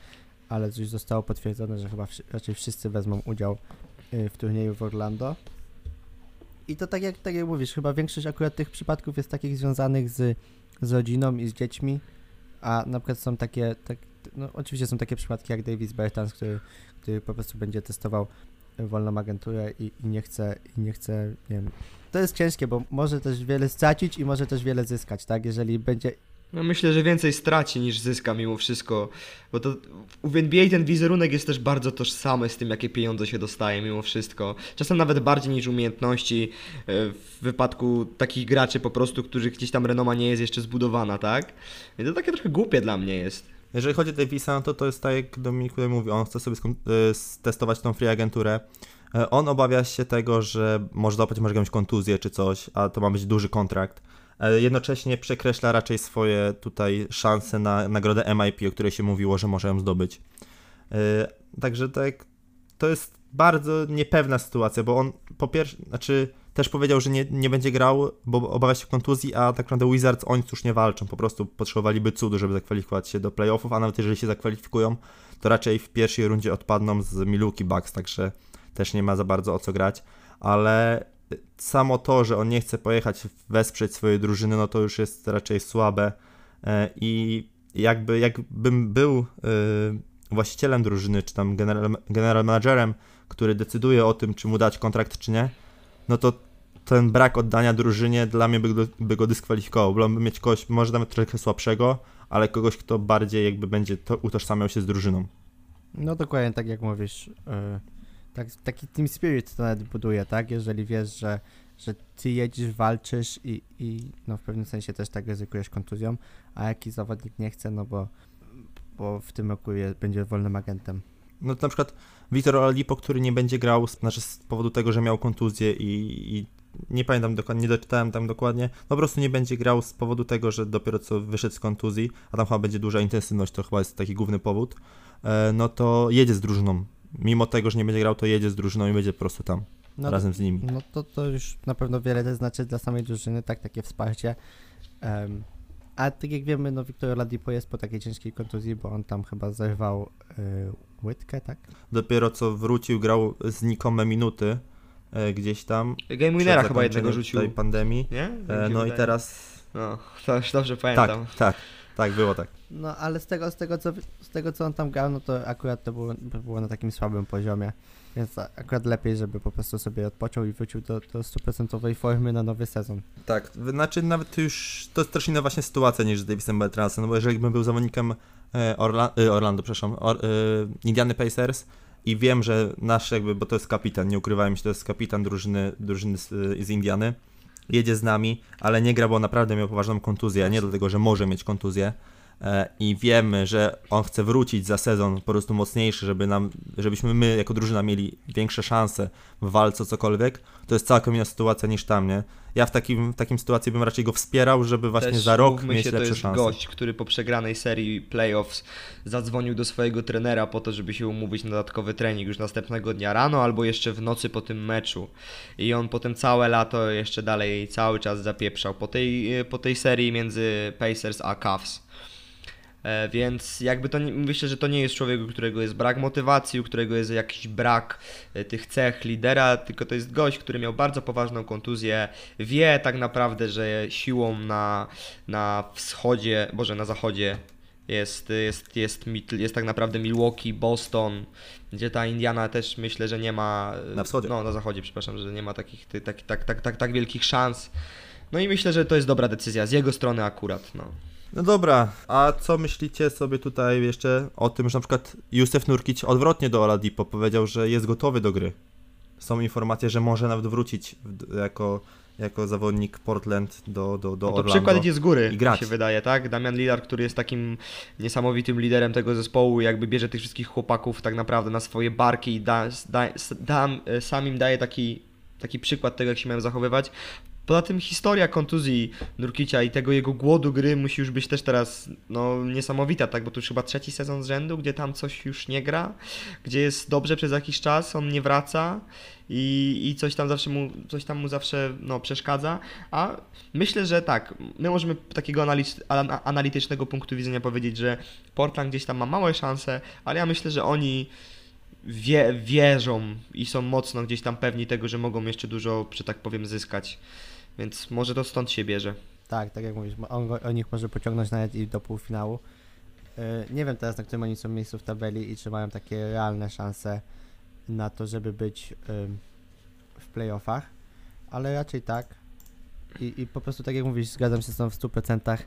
ale już zostało potwierdzone, że chyba raczej wszyscy wezmą udział y, w turnieju w Orlando. I to tak jak, tak jak mówisz, chyba większość akurat tych przypadków jest takich związanych z, z rodziną i z dziećmi, a na przykład są takie, tak, no oczywiście są takie przypadki jak Davis Bertans, który, który po prostu będzie testował wolną agenturę i, i nie chce, i nie chce, nie wiem. To jest ciężkie, bo może też wiele stracić i może też wiele zyskać, tak? Jeżeli będzie No myślę, że więcej straci niż zyska mimo wszystko, bo to w NBA ten wizerunek jest też bardzo tożsamy z tym, jakie pieniądze się dostaje mimo wszystko. Czasem nawet bardziej niż umiejętności e, w wypadku takich graczy po prostu, których gdzieś tam renoma nie jest jeszcze zbudowana, tak? I to takie trochę głupie dla mnie jest. Jeżeli chodzi o Davisa, no to to jest tak jak Dominik tutaj mówi, on chce sobie y, testować tą free agenturę. E, On obawia się tego, że może złapać może jakąś kontuzję czy coś, a to ma być duży kontrakt. E, Jednocześnie przekreśla raczej swoje tutaj szanse na nagrodę MIP, o której się mówiło, że może ją zdobyć. E, Także tak, to jest bardzo niepewna sytuacja, bo on po pierwsze, znaczy też powiedział, że nie, nie będzie grał, bo obawia się kontuzji, a tak naprawdę Wizards oni cóż nie walczą, po prostu potrzebowaliby cudu, żeby zakwalifikować się do playoffów, a nawet jeżeli się zakwalifikują, to raczej w pierwszej rundzie odpadną z Milwaukee Bucks, także też nie ma za bardzo o co grać, ale samo to, że on nie chce pojechać wesprzeć swojej drużyny, no to już jest raczej słabe e, i jakby jakbym był e, właścicielem drużyny, czy tam general, general managerem, który decyduje o tym, czy mu dać kontrakt, czy nie, no to ten brak oddania drużynie dla mnie by, by go dyskwalifikował. Wolałbym mieć kogoś, może nawet trochę słabszego, ale kogoś, kto bardziej jakby będzie to utożsamiał się z drużyną. No dokładnie tak jak mówisz. e, tak, taki team spirit to nawet buduje, tak? Jeżeli wiesz, że, że ty jedziesz, walczysz i, i no w pewnym sensie też tak ryzykujesz kontuzją, a jakiś zawodnik nie chce, no bo, bo w tym roku je, będzie wolnym agentem. No to na przykład Wiktor Oladipo, który nie będzie grał z, znaczy z powodu tego, że miał kontuzję i, i nie pamiętam dokładnie, nie doczytałem tam dokładnie, no po prostu nie będzie grał z powodu tego, że dopiero co wyszedł z kontuzji, a tam chyba będzie duża intensywność, to chyba jest taki główny powód, e, no to jedzie z drużyną. Mimo tego, że nie będzie grał, to jedzie z drużyną i będzie po prostu tam, No, razem z nimi. no to, to już na pewno wiele też znaczy dla samej drużyny, tak, takie wsparcie. Em, a tak jak wiemy, no Wiktor Oladipo jest po takiej ciężkiej kontuzji, bo on tam chyba zerwał y, łydkę, tak? Dopiero co wrócił, grał znikome minuty e, gdzieś tam. Game przed Winnera chyba jednego rzucił. tej pandemii. Nie? E, no i teraz... No, to już dobrze pamiętam. tak, tak, było tak. No ale z tego, z tego, co, z tego co on tam grał, no to akurat to było, było na takim słabym poziomie. Więc akurat lepiej, żeby po prostu sobie odpoczął i wrócił do, do stuprocentowej formy na nowy sezon. Tak, znaczy nawet już to jest też inna właśnie sytuacja niż z Davisem Bertransem, no bo jeżeli bym był zawodnikiem e, Orla, e, Orlando, przepraszam, Or, e, Indiany Pacers i wiem, że nasz jakby, bo to jest kapitan, nie ukrywajmy się, to jest kapitan drużyny, drużyny z, z Indiany, jedzie z nami, ale nie gra, bo naprawdę miał poważną kontuzję, nie dlatego, że może mieć kontuzję i wiemy, że on chce wrócić za sezon po prostu mocniejszy, żeby nam, żebyśmy my jako drużyna mieli większe szanse w walce o cokolwiek, to jest całkiem inna sytuacja niż tam, nie? Ja w takim, takim sytuacji bym raczej go wspierał, żeby właśnie Też za rok mieć się, to lepsze jest szanse. gość, który po przegranej serii playoffs zadzwonił do swojego trenera po to, żeby się umówić na dodatkowy trening już następnego dnia rano albo jeszcze w nocy po tym meczu. I on potem całe lato jeszcze dalej cały czas zapieprzał po tej, po tej serii między Pacers a Cavs. E, Więc jakby to nie, myślę, że to nie jest człowiek, u którego jest brak motywacji, u którego jest jakiś brak e, tych cech lidera, tylko to jest gość, który miał bardzo poważną kontuzję, wie tak naprawdę, że siłą na, na wschodzie, boże na zachodzie jest, jest, jest, Mid- jest tak naprawdę Milwaukee, Boston, gdzie ta Indiana też myślę, że nie ma. Na wschodzie. No, na zachodzie, przepraszam, że nie ma takich tak, tak, tak, tak, tak wielkich szans. No i myślę, że to jest dobra decyzja z jego strony akurat. No. No dobra, a co myślicie sobie tutaj jeszcze o tym, że na przykład Józef Nurkic odwrotnie do Oladipo powiedział, że jest gotowy do gry. Są informacje, że może nawet wrócić jako, jako zawodnik Portland do, do, do No to Orlando. przykład idzie z góry, i grać. się wydaje, tak? Damian Lillard, który jest takim niesamowitym liderem tego zespołu, jakby bierze tych wszystkich chłopaków tak naprawdę na swoje barki i da, da, da, sam im daje taki, taki przykład tego, jak się mają zachowywać. Poza tym historia kontuzji Nurkicia i tego jego głodu gry musi już być też teraz no, niesamowita, tak? Bo to już chyba trzeci sezon z rzędu, gdzie tam coś już nie gra, gdzie jest dobrze przez jakiś czas, on nie wraca i, i coś tam zawsze mu, coś tam mu zawsze no, przeszkadza. A myślę, że tak, my możemy takiego analiz- ana- analitycznego punktu widzenia powiedzieć, że Portland gdzieś tam ma małe szanse, ale ja myślę, że oni wie, wierzą i są mocno gdzieś tam pewni tego, że mogą jeszcze dużo, że tak powiem, zyskać. Więc może to stąd się bierze. Tak, tak jak mówisz, on, go- on ich może pociągnąć nawet i do półfinału. E, Nie wiem teraz, na którym oni są miejscu w tabeli i czy mają takie realne szanse na to, żeby być w playoffach, ale raczej tak. I, I po prostu tak jak mówisz, zgadzam się z tą w 100%.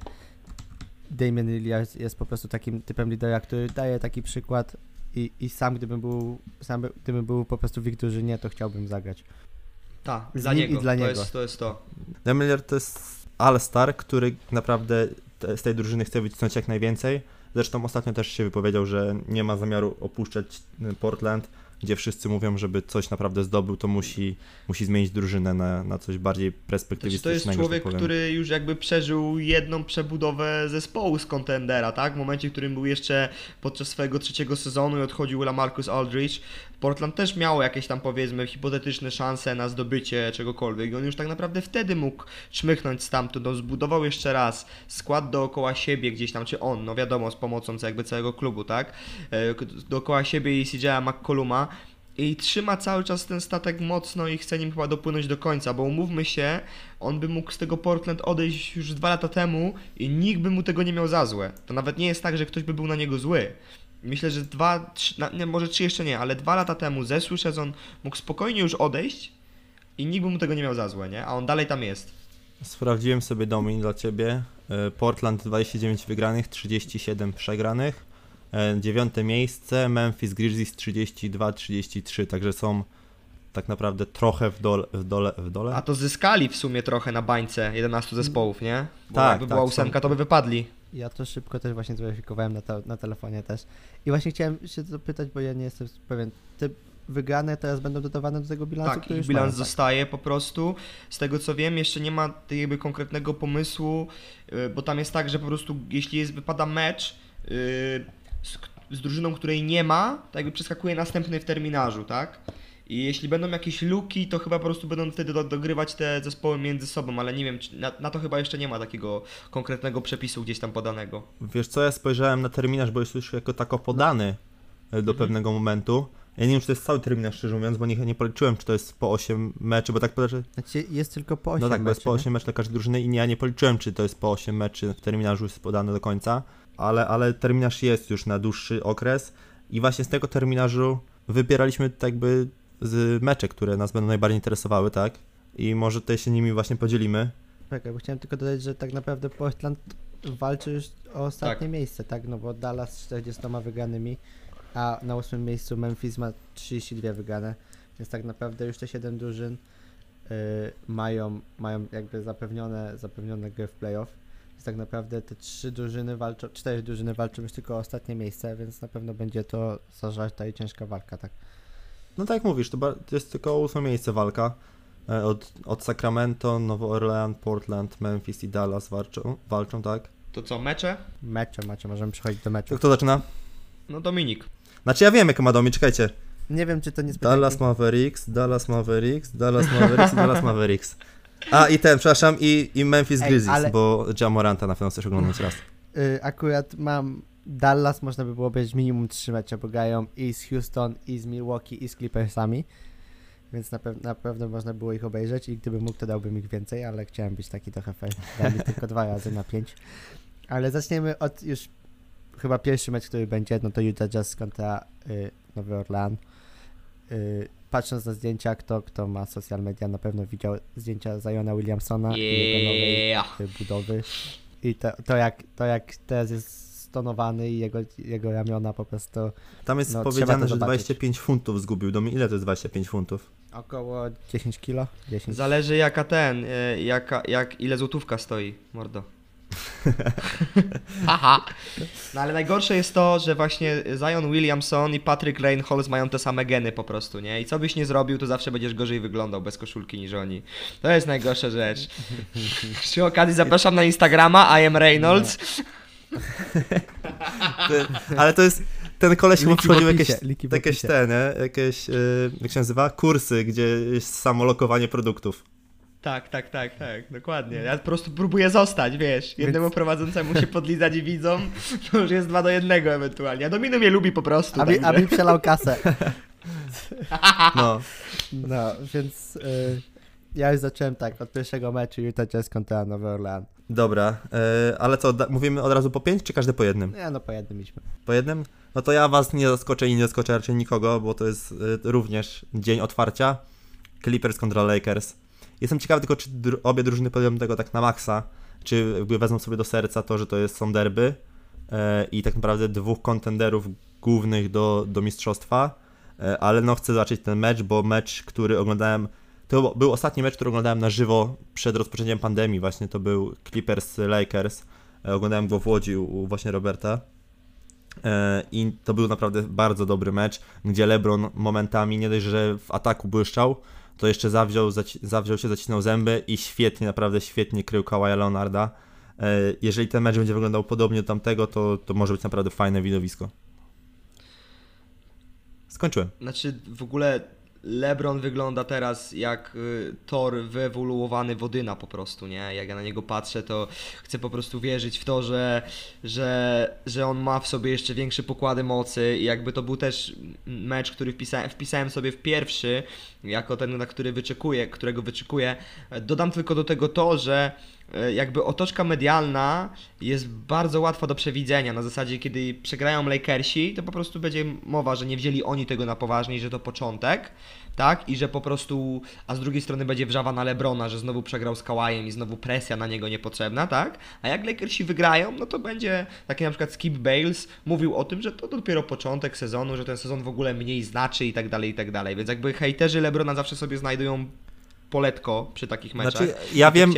Damian Lillard jest po prostu takim typem lidera, który daje taki przykład i, i sam gdybym był, sam by, gdybym był po prostu w ich drużynie, to chciałbym zagrać. Tak, dla niego. i dla to, niego. Jest, to jest to. Lillard to jest all-star, który naprawdę te- z tej drużyny chce wycisnąć jak najwięcej. Zresztą ostatnio też się wypowiedział, że nie ma zamiaru opuszczać y, Portland, gdzie wszyscy mówią, żeby coś naprawdę zdobył, to musi, musi zmienić drużynę na, na coś bardziej Znaczy, to perspektywistycznego. jest tak człowiek, powiem. który już jakby przeżył jedną przebudowę zespołu z kontendera, tak? W momencie, w którym był jeszcze podczas swojego trzeciego sezonu i odchodził Lamarcus Aldridge, Portland też miało jakieś tam powiedzmy hipotetyczne szanse na zdobycie czegokolwiek. I on już tak naprawdę wtedy mógł czmychnąć stamtąd. On zbudował jeszcze raz skład dookoła siebie gdzieś tam, czy on, no wiadomo, z pomocą jakby całego klubu, tak? E, Dookoła siebie i CJ'a McColluma i trzyma cały czas ten statek mocno i chce nim chyba dopłynąć do końca, bo umówmy się, on by mógł z tego Portland odejść już dwa lata temu i nikt by mu tego nie miał za złe. To nawet nie jest tak, że ktoś by był na niego zły. Myślę, że dwa, trzy, na, nie, może trzy jeszcze nie, ale dwa lata temu zeszły sezon mógł spokojnie już odejść i nikt by mu tego nie miał za złe, nie? A on dalej tam jest. Sprawdziłem sobie Domin dla ciebie. E, Portland 29 wygranych, 37 przegranych. E, Dziewiąte miejsce, Memphis Grizzlies 32-33, także są tak naprawdę trochę w dole. W dole, w dole? A to zyskali w sumie trochę na bańce 11 zespołów, nie? Bo Tak, jakby tak, była są- ósemka, to by wypadli. Ja to szybko też właśnie zweryfikowałem na, te, na telefonie też. I właśnie chciałem się zapytać, bo ja nie jestem pewien. Te wygrane teraz będą dodawane do tego bilansu, Tak, który bilans tak? zostaje po prostu. Z tego co wiem, jeszcze nie ma jakby konkretnego pomysłu, yy, bo tam jest tak, że po prostu jeśli jest, wypada mecz yy, z, z drużyną, której nie ma, to jakby przeskakuje następny w terminarzu, tak? I jeśli będą jakieś luki, to chyba po prostu będą wtedy do, dogrywać te zespoły między sobą, ale nie wiem, czy na, na to chyba jeszcze nie ma takiego konkretnego przepisu gdzieś tam podanego. Wiesz co, ja spojrzałem na terminarz, bo jest już jako tako podany e, do Mhm. pewnego momentu. Ja nie wiem, czy to jest cały terminarz, szczerze mówiąc, bo nie, nie policzyłem, czy to jest po 8 meczy, bo tak podarzy. Znaczy jest tylko po 8 No tak, bo jest meczy, po nie? 8 meczy dla każdej drużyny i nie, ja nie policzyłem, czy to jest po 8 meczy w terminarzu jest podane do końca, ale, ale terminarz jest już na dłuższy okres i właśnie z tego terminarzu wybieraliśmy tak jakby z mecze, które nas będą najbardziej interesowały, tak? I może tutaj się nimi właśnie podzielimy. Czekaj, bo chciałem tylko dodać, że tak naprawdę Portland walczy już o ostatnie Tak. miejsce, tak? No bo Dallas z 40 wygranymi, a na ósmym miejscu Memphis ma 32 wygrane, więc tak naprawdę już te 7 drużyn y, mają, mają jakby zapewnione, zapewnione gry w playoff. Więc tak naprawdę te trzy drużyny walczą, cztery drużyny walczą już tylko o ostatnie miejsce, więc na pewno będzie to zażarta i ciężka walka, tak? No tak jak mówisz, to, ba- to jest tylko ósme miejsce walka. E, Od, od Sacramento, Nowy Orlean, Portland, Memphis i Dallas walczą, walczą tak? To co, mecze? Mecze, mecze, możemy przechodzić do meczu. To kto zaczyna? No Dominik. Znaczy ja wiem, jaką ma domi, czekajcie. Nie wiem, czy to nie Dallas Mavericks, Dallas Mavericks, Dallas Mavericks i Dallas Mavericks. A i ten, przepraszam, i, i Memphis Ej, Grizzlies, ale- bo Jamoranta na pewno chcesz oglądać raz. y, akurat mam Dallas, można by było obejrzeć minimum 3 mecze, bo grają i z Houston, i z Milwaukee, i z Clippersami. Więc na, pew- na pewno można było ich obejrzeć i gdybym mógł, to dałbym ich więcej, ale chciałem być taki trochę fair. Dałem tylko dwa razy na 5. Ale zaczniemy od już chyba pierwszy mecz, który będzie, no to Utah Jazz kontra y, Nowy Orlean. Y, patrząc na zdjęcia, kto, kto ma social media, na pewno widział zdjęcia Ziona Williamsona i jego nowej Yeah. budowy. I to, to, jak, to jak teraz jest stonowany i jego, jego ramiona po prostu Tam jest No, powiedziane, że zobaczyć. 25 funtów zgubił. Domi, ile to jest 25 funtów? około 10 kilo. 10. Zależy jaka ten, y, jaka, jak, ile złotówka stoi, mordo. Haha. No ale najgorsze jest to, że właśnie Zion Williamson i Patrick Reinholz mają te same geny po prostu, nie? I co byś nie zrobił, to zawsze będziesz gorzej wyglądał bez koszulki niż oni. To jest najgorsza rzecz. Przy okazji zapraszam na Instagrama, I am Reynolds. Ty- Ale to jest, ten koleś chyba przychodził jakieś, jakieś te, nie? Jakieś, y, jak się nazywa? Kursy, gdzie jest samolokowanie produktów. Tak, tak, tak, tak, dokładnie. Ja po prostu próbuję zostać, wiesz. Jednemu prowadzącemu się podlizać i widzą, to już jest dwa do jednego ewentualnie. A Domino mnie lubi po prostu. A mi, także- a mi przelał kasę. No. No, więc y, ja już zacząłem tak, od pierwszego meczu Utah Jazz kontra Nowy Orlean. Dobra, y, ale co, mówimy od razu po 5, czy każdy po jednym? Nie, no po jednym idźmy. Po jednym? No to ja was nie zaskoczę i nie zaskoczę raczej nikogo, bo to jest y, również dzień otwarcia. Clippers kontra Lakers. Jestem ciekawy tylko, czy dru- obie drużyny podejmą tego tak na maksa, czy jakby wezmą sobie do serca to, że to jest, są derby e, i tak naprawdę dwóch kontenderów głównych do, do mistrzostwa, ale no chcę zobaczyć ten mecz, bo mecz, który oglądałem, to był ostatni mecz, który oglądałem na żywo przed rozpoczęciem pandemii, właśnie to był Clippers Lakers, e, oglądałem go w Łodzi u, właśnie Roberta. E, I to był naprawdę bardzo dobry mecz, gdzie LeBron momentami nie dość, że w ataku błyszczał, to jeszcze zawziął, zawziął się, zacisnął zęby i świetnie, naprawdę świetnie krył Kawaja Leonarda. E, Jeżeli ten mecz będzie wyglądał podobnie do tamtego, to, to może być naprawdę fajne widowisko. Skończyłem. Znaczy w ogóle LeBron wygląda teraz jak y, Thor wyewoluowany Wodyna po prostu, nie? Jak ja na niego patrzę, to chcę po prostu wierzyć w to, że, że, że on ma w sobie jeszcze większe pokłady mocy i jakby to był też mecz, który wpisałem, wpisałem sobie w pierwszy, jako ten, na który wyczekuję, którego wyczekuję. Dodam tylko do tego to, że jakby otoczka medialna jest bardzo łatwa do przewidzenia. Na zasadzie, kiedy przegrają Lakersi, to po prostu będzie mowa, że nie wzięli oni tego na poważnie i że to początek, tak? I że po prostu, a z drugiej strony będzie wrzawa na Lebrona, że znowu przegrał z Kałajem i znowu presja na niego niepotrzebna, tak? A jak Lakersi wygrają, no to będzie taki na przykład Skip Bales mówił o tym, że to dopiero początek sezonu, że ten sezon w ogóle mniej znaczy i tak dalej, i tak dalej. Więc jakby hejterzy Lebrona zawsze sobie znajdują poletko przy takich meczach. Znaczy, ja wiem,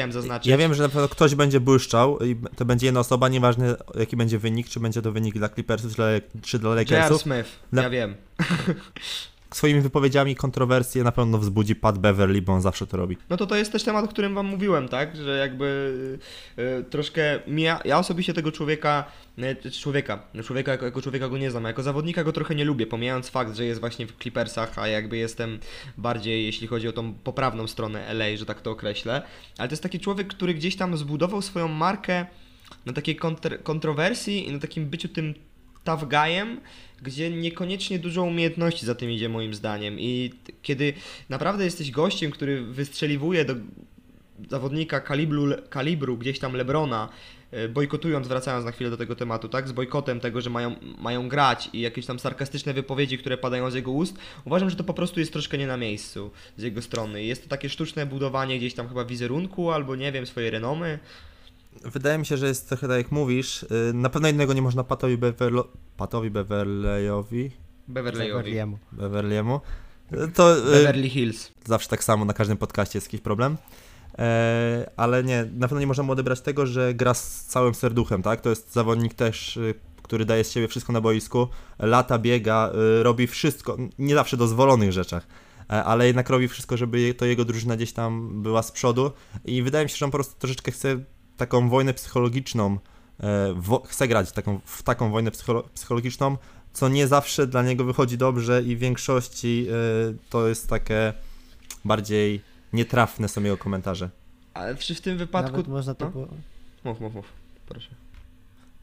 ja wiem, że na pewno ktoś będzie błyszczał i to będzie jedna osoba, nieważne jaki będzie wynik, czy będzie to wynik dla Clippersów, czy dla, czy dla J.R. Lakersów. Smith, Na- ja wiem. Swoimi wypowiedziami kontrowersje na pewno wzbudzi Pat Beverly, bo on zawsze to robi. No to to jest też temat, o którym wam mówiłem, tak? Że jakby y, troszkę ja, osobiście tego człowieka, y, człowieka, no człowieka jako, jako człowieka go nie znam, a jako zawodnika go trochę nie lubię, pomijając fakt, że jest właśnie w Clippersach, a jakby jestem bardziej, jeśli chodzi o tą poprawną stronę LA, że tak to określę, ale to jest taki człowiek, który gdzieś tam zbudował swoją markę na takiej kontr- kontrowersji i na takim byciu tym tough guyem, gdzie niekoniecznie dużo umiejętności za tym idzie moim zdaniem i kiedy naprawdę jesteś gościem, który wystrzeliwuje do zawodnika kalibru, kalibru gdzieś tam Lebrona, e, bojkotując, wracając na chwilę do tego tematu, tak, z bojkotem tego, że mają, mają grać i jakieś tam sarkastyczne wypowiedzi, które padają z jego ust, uważam, że to po prostu jest troszkę nie na miejscu z jego strony. Jest to takie sztuczne budowanie gdzieś tam chyba wizerunku albo nie wiem, swojej renomy. Wydaje mi się, że jest trochę tak jak mówisz. Yy, Na pewno innego nie można Patowi, Beverlo, Patowi Beverleyowi, Beverleyowi. Beverly'emu. Beverlyemu. Yy, To yy, Beverly Hills. zawsze tak samo, na każdym podcaście jest jakiś problem. E, ale nie, na pewno nie możemy odebrać tego, że gra z całym serduchem, tak? To jest zawodnik też, y, który daje z siebie wszystko na boisku, lata biega, y, robi wszystko, nie zawsze dozwolonych rzeczach, e, ale jednak robi wszystko, żeby to jego drużyna gdzieś tam była z przodu i wydaje mi się, że on po prostu troszeczkę chce taką wojnę psychologiczną, e, wo, chce grać taką, w taką wojnę psycholo, psychologiczną, co nie zawsze dla niego wychodzi dobrze i w większości e, to jest takie bardziej nietrafne są jego komentarze. Ale w, w tym wypadku... Nawet można to no. było, Mów, mów, mów. Proszę.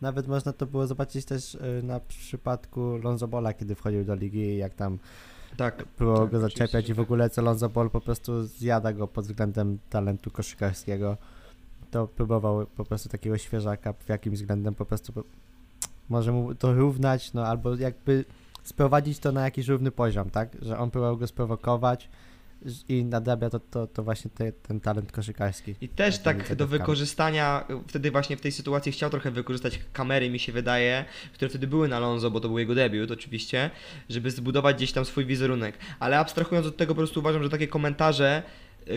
nawet można to było zobaczyć też y, na przypadku Lonzo Bola, kiedy wchodził do ligi i jak tam Tak. było Tak, go zaczepiać i w ogóle co Lonzo Ball po prostu zjada go pod względem talentu koszykarskiego. To próbował po prostu takiego świeżaka w jakimś względem po prostu po, może mu to równać, no albo jakby sprowadzić to na jakiś równy poziom, tak? Że on próbował go sprowokować i nadrabia to, to, to właśnie te, ten talent koszykarski. I też tak do wykorzystania, wtedy właśnie w tej sytuacji chciał trochę wykorzystać kamery, mi się wydaje, które wtedy były na Lonzo, bo to był jego debiut oczywiście, żeby zbudować gdzieś tam swój wizerunek. Ale abstrahując od tego, po prostu uważam, że takie komentarze,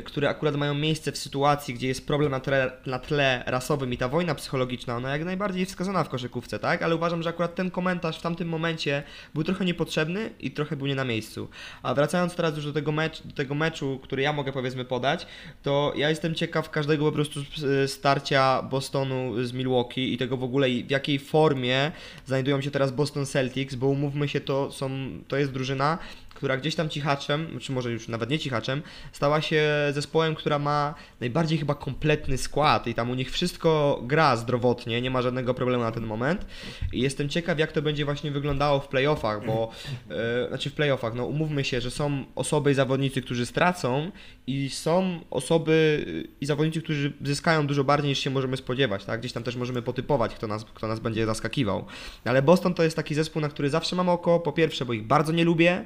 które akurat mają miejsce w sytuacji, gdzie jest problem na tle, na tle rasowym i ta wojna psychologiczna, ona jak najbardziej wskazana w koszykówce, tak? Ale uważam, że akurat ten komentarz w tamtym momencie był trochę niepotrzebny i trochę był nie na miejscu. A wracając teraz już do tego, mecz, do tego meczu, który ja mogę powiedzmy podać, to ja jestem ciekaw każdego po prostu s- starcia Bostonu z Milwaukee i tego w ogóle w jakiej formie znajdują się teraz Boston Celtics, bo umówmy się, to, są, to jest drużyna, która gdzieś tam cichaczem, czy może już nawet nie cichaczem, stała się zespołem, która ma najbardziej chyba kompletny skład i tam u nich wszystko gra zdrowotnie, nie ma żadnego problemu na ten moment. I jestem ciekaw, jak to będzie właśnie wyglądało w playoffach, bo e, znaczy w playoffach, no umówmy się, że są osoby i zawodnicy, którzy stracą i są osoby i zawodnicy, którzy zyskają dużo bardziej niż się możemy spodziewać, tak? Gdzieś tam też możemy potypować, kto nas, kto nas będzie zaskakiwał. Ale Boston to jest taki zespół, na który zawsze mam oko, po pierwsze, bo ich bardzo nie lubię,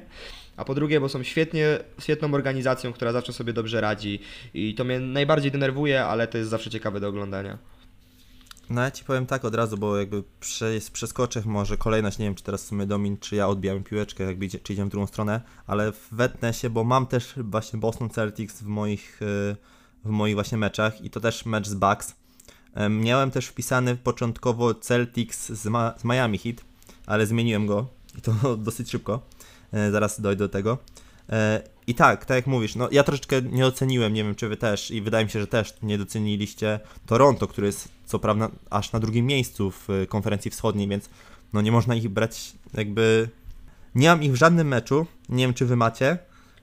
a po drugie, bo są świetnie, świetną organizacją, która zawsze sobie dobrze radzi i to mnie najbardziej denerwuje, ale to jest zawsze ciekawe do oglądania. No ja ci powiem tak od razu, bo jakby prze, przeskoczę może kolejność, nie wiem czy teraz w sumie Domin, czy ja odbijam piłeczkę, jakby idzie, czy idziemy w drugą stronę, ale wetnę się, bo mam też właśnie Boston Celtics w moich, y, w moich właśnie meczach i to też mecz z Bucks. Em, Miałem też wpisany początkowo Celtics z, Ma z Miami Heat, ale zmieniłem go i to dosyć szybko. E, Zaraz dojdę do tego. E, I tak, tak jak mówisz, no ja troszeczkę nie oceniłem, nie wiem czy wy też i wydaje mi się, że też nie doceniliście Toronto, który jest co prawda aż na drugim miejscu w y, konferencji wschodniej, więc no nie można ich brać jakby... Nie mam ich w żadnym meczu, nie wiem czy wy macie,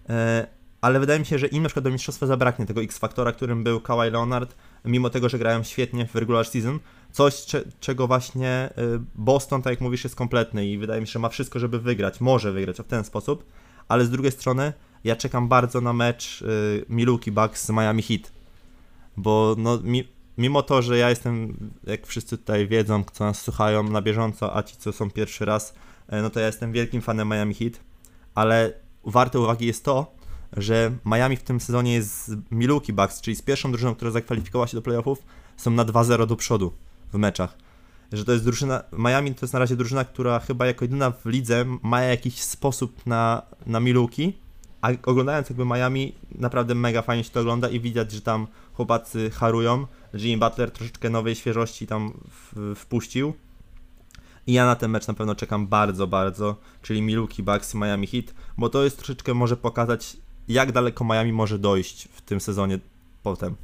e, ale wydaje mi się, że im na przykład do mistrzostwa zabraknie tego X-faktora, którym był Kawhi Leonard, mimo tego, że grają świetnie w regular season, coś cze- czego właśnie y, Boston, tak jak mówisz, jest kompletny i wydaje mi się, że ma wszystko, żeby wygrać, może wygrać w ten sposób, ale z drugiej strony ja czekam bardzo na mecz y, Milwaukee Bucks z Miami Heat, bo no, mi, mimo to, że ja jestem, jak wszyscy tutaj wiedzą, co nas słuchają na bieżąco, a ci, co są pierwszy raz, e, no to ja jestem wielkim fanem Miami Heat, ale warte uwagi jest to, że Miami w tym sezonie jest z Milwaukee Bucks, czyli z pierwszą drużyną, która zakwalifikowała się do playoffów, są na 2-0 do przodu w meczach. Że to jest drużyna, Miami to jest na razie drużyna, która chyba jako jedyna w lidze ma jakiś sposób na, na Milwaukee, a oglądając jakby Miami, naprawdę mega fajnie się to ogląda i widać, że tam chłopacy harują. Jimmy Butler troszeczkę nowej świeżości tam w, wpuścił. I ja na ten mecz na pewno czekam bardzo, bardzo, czyli Milwaukee Bucks Miami Heat, bo to jest troszeczkę może pokazać, jak daleko Miami może dojść w tym sezonie potem.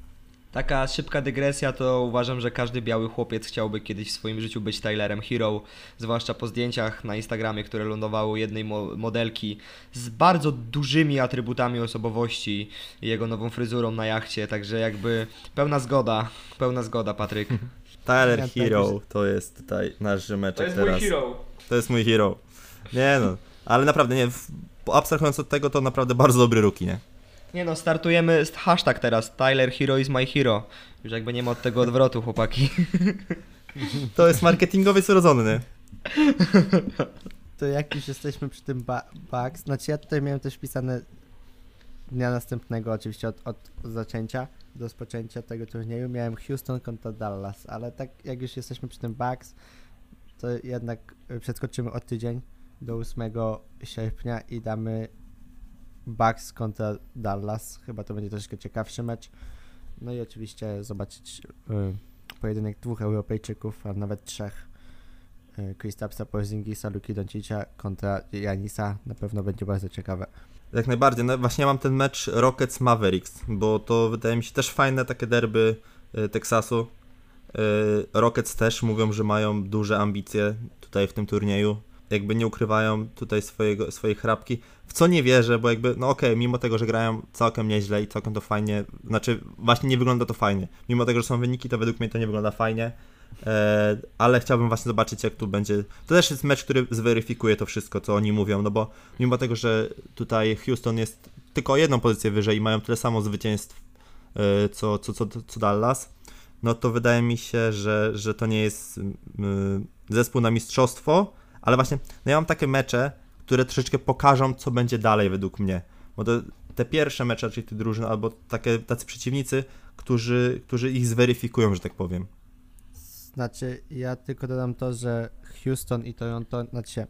Taka szybka dygresja to uważam, że każdy biały chłopiec chciałby kiedyś w swoim życiu być Tylerem Hero, zwłaszcza po zdjęciach na Instagramie, które lądowały jednej mo- modelki z bardzo dużymi atrybutami osobowości i jego nową fryzurą na jachcie, także jakby pełna zgoda, pełna zgoda Patryk. Tyler Hero to jest tutaj nasz rzemeczek teraz. To jest mój hero. Nie no, ale naprawdę nie, w, abstrahując od tego, to naprawdę bardzo dobry ruki, nie? Nie no, startujemy z hashtag teraz, Tyler Hero is my hero. Już jakby nie ma od tego odwrotu, chłopaki. To jest marketingowiec urodzony, nie? To jak już jesteśmy przy tym ba- Bucks, znaczy ja tutaj miałem też wpisane dnia następnego oczywiście od, od zaczęcia do rozpoczęcia tego turnieju miałem Houston kontra Dallas, ale tak jak już jesteśmy przy tym Bucks, to jednak przeskoczymy o tydzień do 8 sierpnia i damy Bucks kontra Dallas. Chyba to będzie troszkę ciekawszy mecz. No i oczywiście zobaczyć y, pojedynek dwóch Europejczyków, a nawet trzech. y, Kristapsa Porzingisa, Luki Doncicia kontra Janisa na pewno będzie bardzo ciekawe. Jak najbardziej. No właśnie ja mam ten mecz Rockets Mavericks, bo to wydaje mi się też fajne takie derby y, Teksasu. Y, Rockets też mówią, że mają duże ambicje tutaj w tym turnieju. Jakby nie ukrywają tutaj swojego, swojej chrapki. W co nie wierzę, bo jakby, no okej, mimo tego, że grają całkiem nieźle i całkiem to fajnie, znaczy właśnie nie wygląda to fajnie. Mimo tego, że są wyniki, to według mnie to nie wygląda fajnie. E, ale chciałbym właśnie zobaczyć, jak tu będzie. To też jest mecz, który zweryfikuje to wszystko, co oni mówią, no bo mimo tego, że tutaj Houston jest tylko jedną pozycję wyżej i mają tyle samo zwycięstw, e, co, co, co, co Dallas, no to wydaje mi się, że, że to nie jest mm, zespół na mistrzostwo, ale właśnie, no ja mam takie mecze, które troszeczkę pokażą, co będzie dalej według mnie. Bo to, te pierwsze mecze, czyli te drużyny, albo takie, tacy przeciwnicy, którzy, którzy ich zweryfikują, że tak powiem. Znaczy, ja tylko dodam to, że Houston i Toronto, znaczy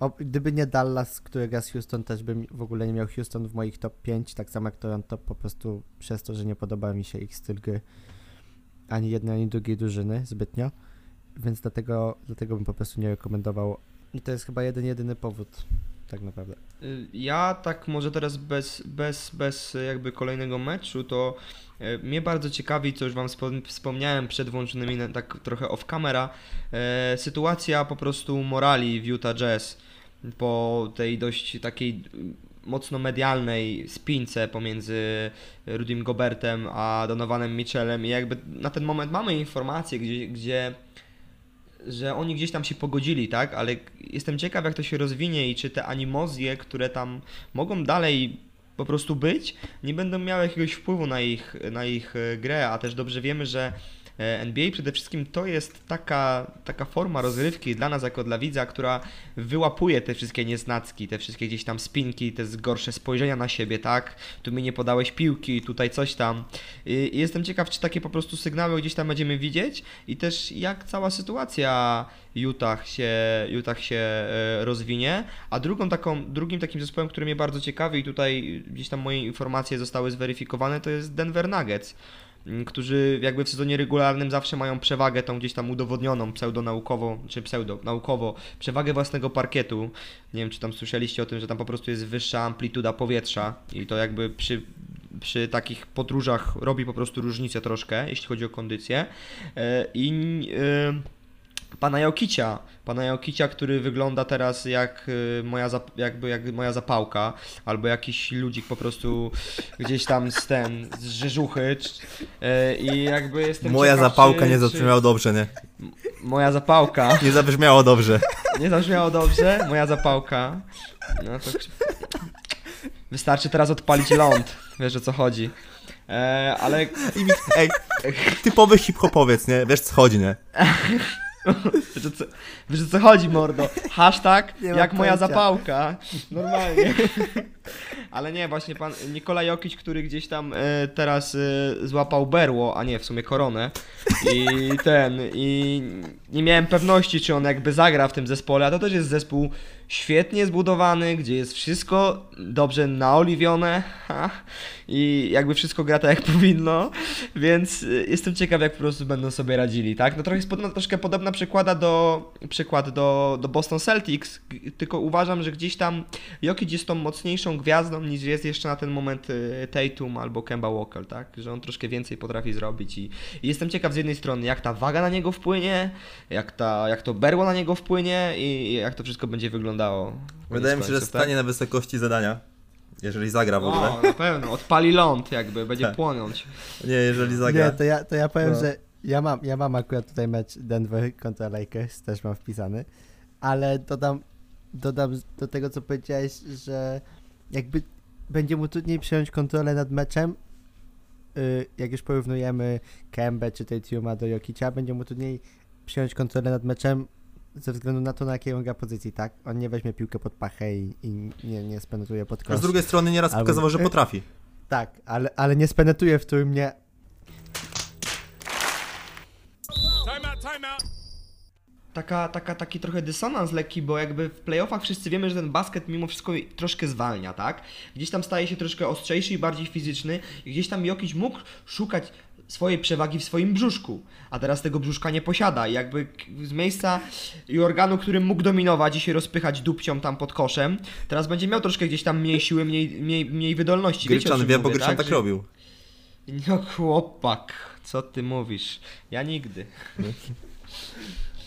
o, gdyby nie Dallas, który gra z Houston, też bym w ogóle nie miał Houston w moich top 5, tak samo jak Toronto, po prostu przez to, że nie podoba mi się ich styl gry ani jednej, ani drugiej drużyny zbytnio, więc dlatego, dlatego bym po prostu nie rekomendował i to jest chyba jeden, jedyny powód, tak naprawdę. Y, Ja tak może teraz bez, bez, bez jakby kolejnego meczu, to e, mnie bardzo ciekawi, co już Wam wspom- wspomniałem przed włączonymi tak trochę off camera, e, sytuacja po prostu morali w Utah Jazz po tej dość takiej y, mocno medialnej spince pomiędzy Rudym Gobertem a Donovanem Mitchellem i jakby na ten moment mamy informacje, gdzie, gdzie że oni gdzieś tam się pogodzili, tak? Ale jestem ciekaw, jak to się rozwinie i czy te animozje, które tam mogą dalej po prostu być, nie będą miały jakiegoś wpływu na ich, na ich e, grę, a też dobrze wiemy, że NBA przede wszystkim to jest taka, taka forma rozrywki dla nas jako dla widza, która wyłapuje te wszystkie nieznacki, te wszystkie gdzieś tam spinki, te gorsze spojrzenia na siebie, tak? Tu mi nie podałeś piłki, tutaj coś tam. I jestem ciekaw, czy takie po prostu sygnały gdzieś tam będziemy widzieć i też jak cała sytuacja Utah się, Utah się e, rozwinie. A drugą taką, drugim takim zespołem, który mnie bardzo ciekawi i tutaj gdzieś tam moje informacje zostały zweryfikowane, to jest Denver Nuggets którzy jakby w sezonie regularnym zawsze mają przewagę tą gdzieś tam udowodnioną pseudonaukowo, czy pseudo-naukowo, przewagę własnego parkietu. Nie wiem, czy tam słyszeliście o tym, że tam po prostu jest wyższa amplituda powietrza i to jakby przy, przy takich podróżach robi po prostu różnicę troszkę, jeśli chodzi o kondycję. E, I e, pana Jokicia, pana Jokicia, który wygląda teraz jak y, moja, jakby, jak moja zapałka, albo jakiś ludzik po prostu gdzieś tam z ten, z rzeżuchy y, i jakby jestem Moja ciekaw, zapałka czy, nie czy- zabrzmiało dobrze, nie? Moja zapałka, Nie zabrzmiało dobrze. nie zabrzmiało dobrze, moja zapałka, no to wystarczy teraz odpalić ląd, wiesz o co chodzi. E, ale Ej, typowy hip-hopowiec, nie? Wiesz co chodzi, nie? wiesz o co, wiesz o co chodzi, mordo? Hashtag Nie jak moja zapałka. Normalnie. Ale nie, właśnie pan Nikola Jokic, który gdzieś tam e, teraz e, złapał berło, a nie, w sumie koronę. I ten, i nie miałem pewności, czy on jakby zagra w tym zespole, a to też jest zespół świetnie zbudowany, gdzie jest wszystko dobrze naoliwione ha, i jakby wszystko gra tak jak powinno, więc y, jestem ciekaw jak po prostu będą sobie radzili, tak? No trochę jest podobna, troszkę podobna przykłada do, przykład do, do Boston Celtics, tylko uważam, że gdzieś tam Jokic jest tą mocniejszą gwiazdą niż jest jeszcze na ten moment y, Tatum albo Kemba Walker, tak? Że on troszkę więcej potrafi zrobić i, i jestem ciekaw z jednej strony jak ta waga na niego wpłynie, jak, ta, jak to berło na niego wpłynie i, i jak to wszystko będzie wyglądało. Wydaje mi się, że tak? stanie na wysokości zadania. Jeżeli zagra w ogóle. O, na pewno, odpali ląd jakby, będzie Tak. płonąć. Nie, jeżeli zagra. Nie, to ja, to ja powiem, No. że ja mam, ja mam akurat tutaj mecz Denver kontra Lakers, też mam wpisany, ale dodam, dodam do tego, co powiedziałeś, że jakby będzie mu trudniej przejąć kontrolę nad meczem, y, jak już porównujemy Kembę czy Tatuma do Jokicia, będzie mu trudniej przyjąć kontrolę nad meczem ze względu na to, na jakiej on gra pozycji, tak? On nie weźmie piłkę pod pachę i, i nie, nie spenetruje pod A kosz. z drugiej strony nieraz Albo- pokazywał, że potrafi. Tak, ale, ale nie spenetruje w którym nie... Time out, time out. Taka, taka, taki trochę dysonans lekki, bo jakby w playoffach wszyscy wiemy, że ten basket mimo wszystko troszkę zwalnia, tak? Gdzieś tam staje się troszkę ostrzejszy i bardziej fizyczny i gdzieś tam Jokic mógł szukać swojej przewagi w swoim brzuszku, a teraz tego brzuszka nie posiada i jakby z miejsca i organu, którym mógł dominować i się rozpychać dupcią tam pod koszem, teraz będzie miał troszkę gdzieś tam mniej siły, mniej, mniej, mniej wydolności. Gryczan wie, bo Gryczan tak Że- robił. No chłopak, co ty mówisz? Ja nigdy.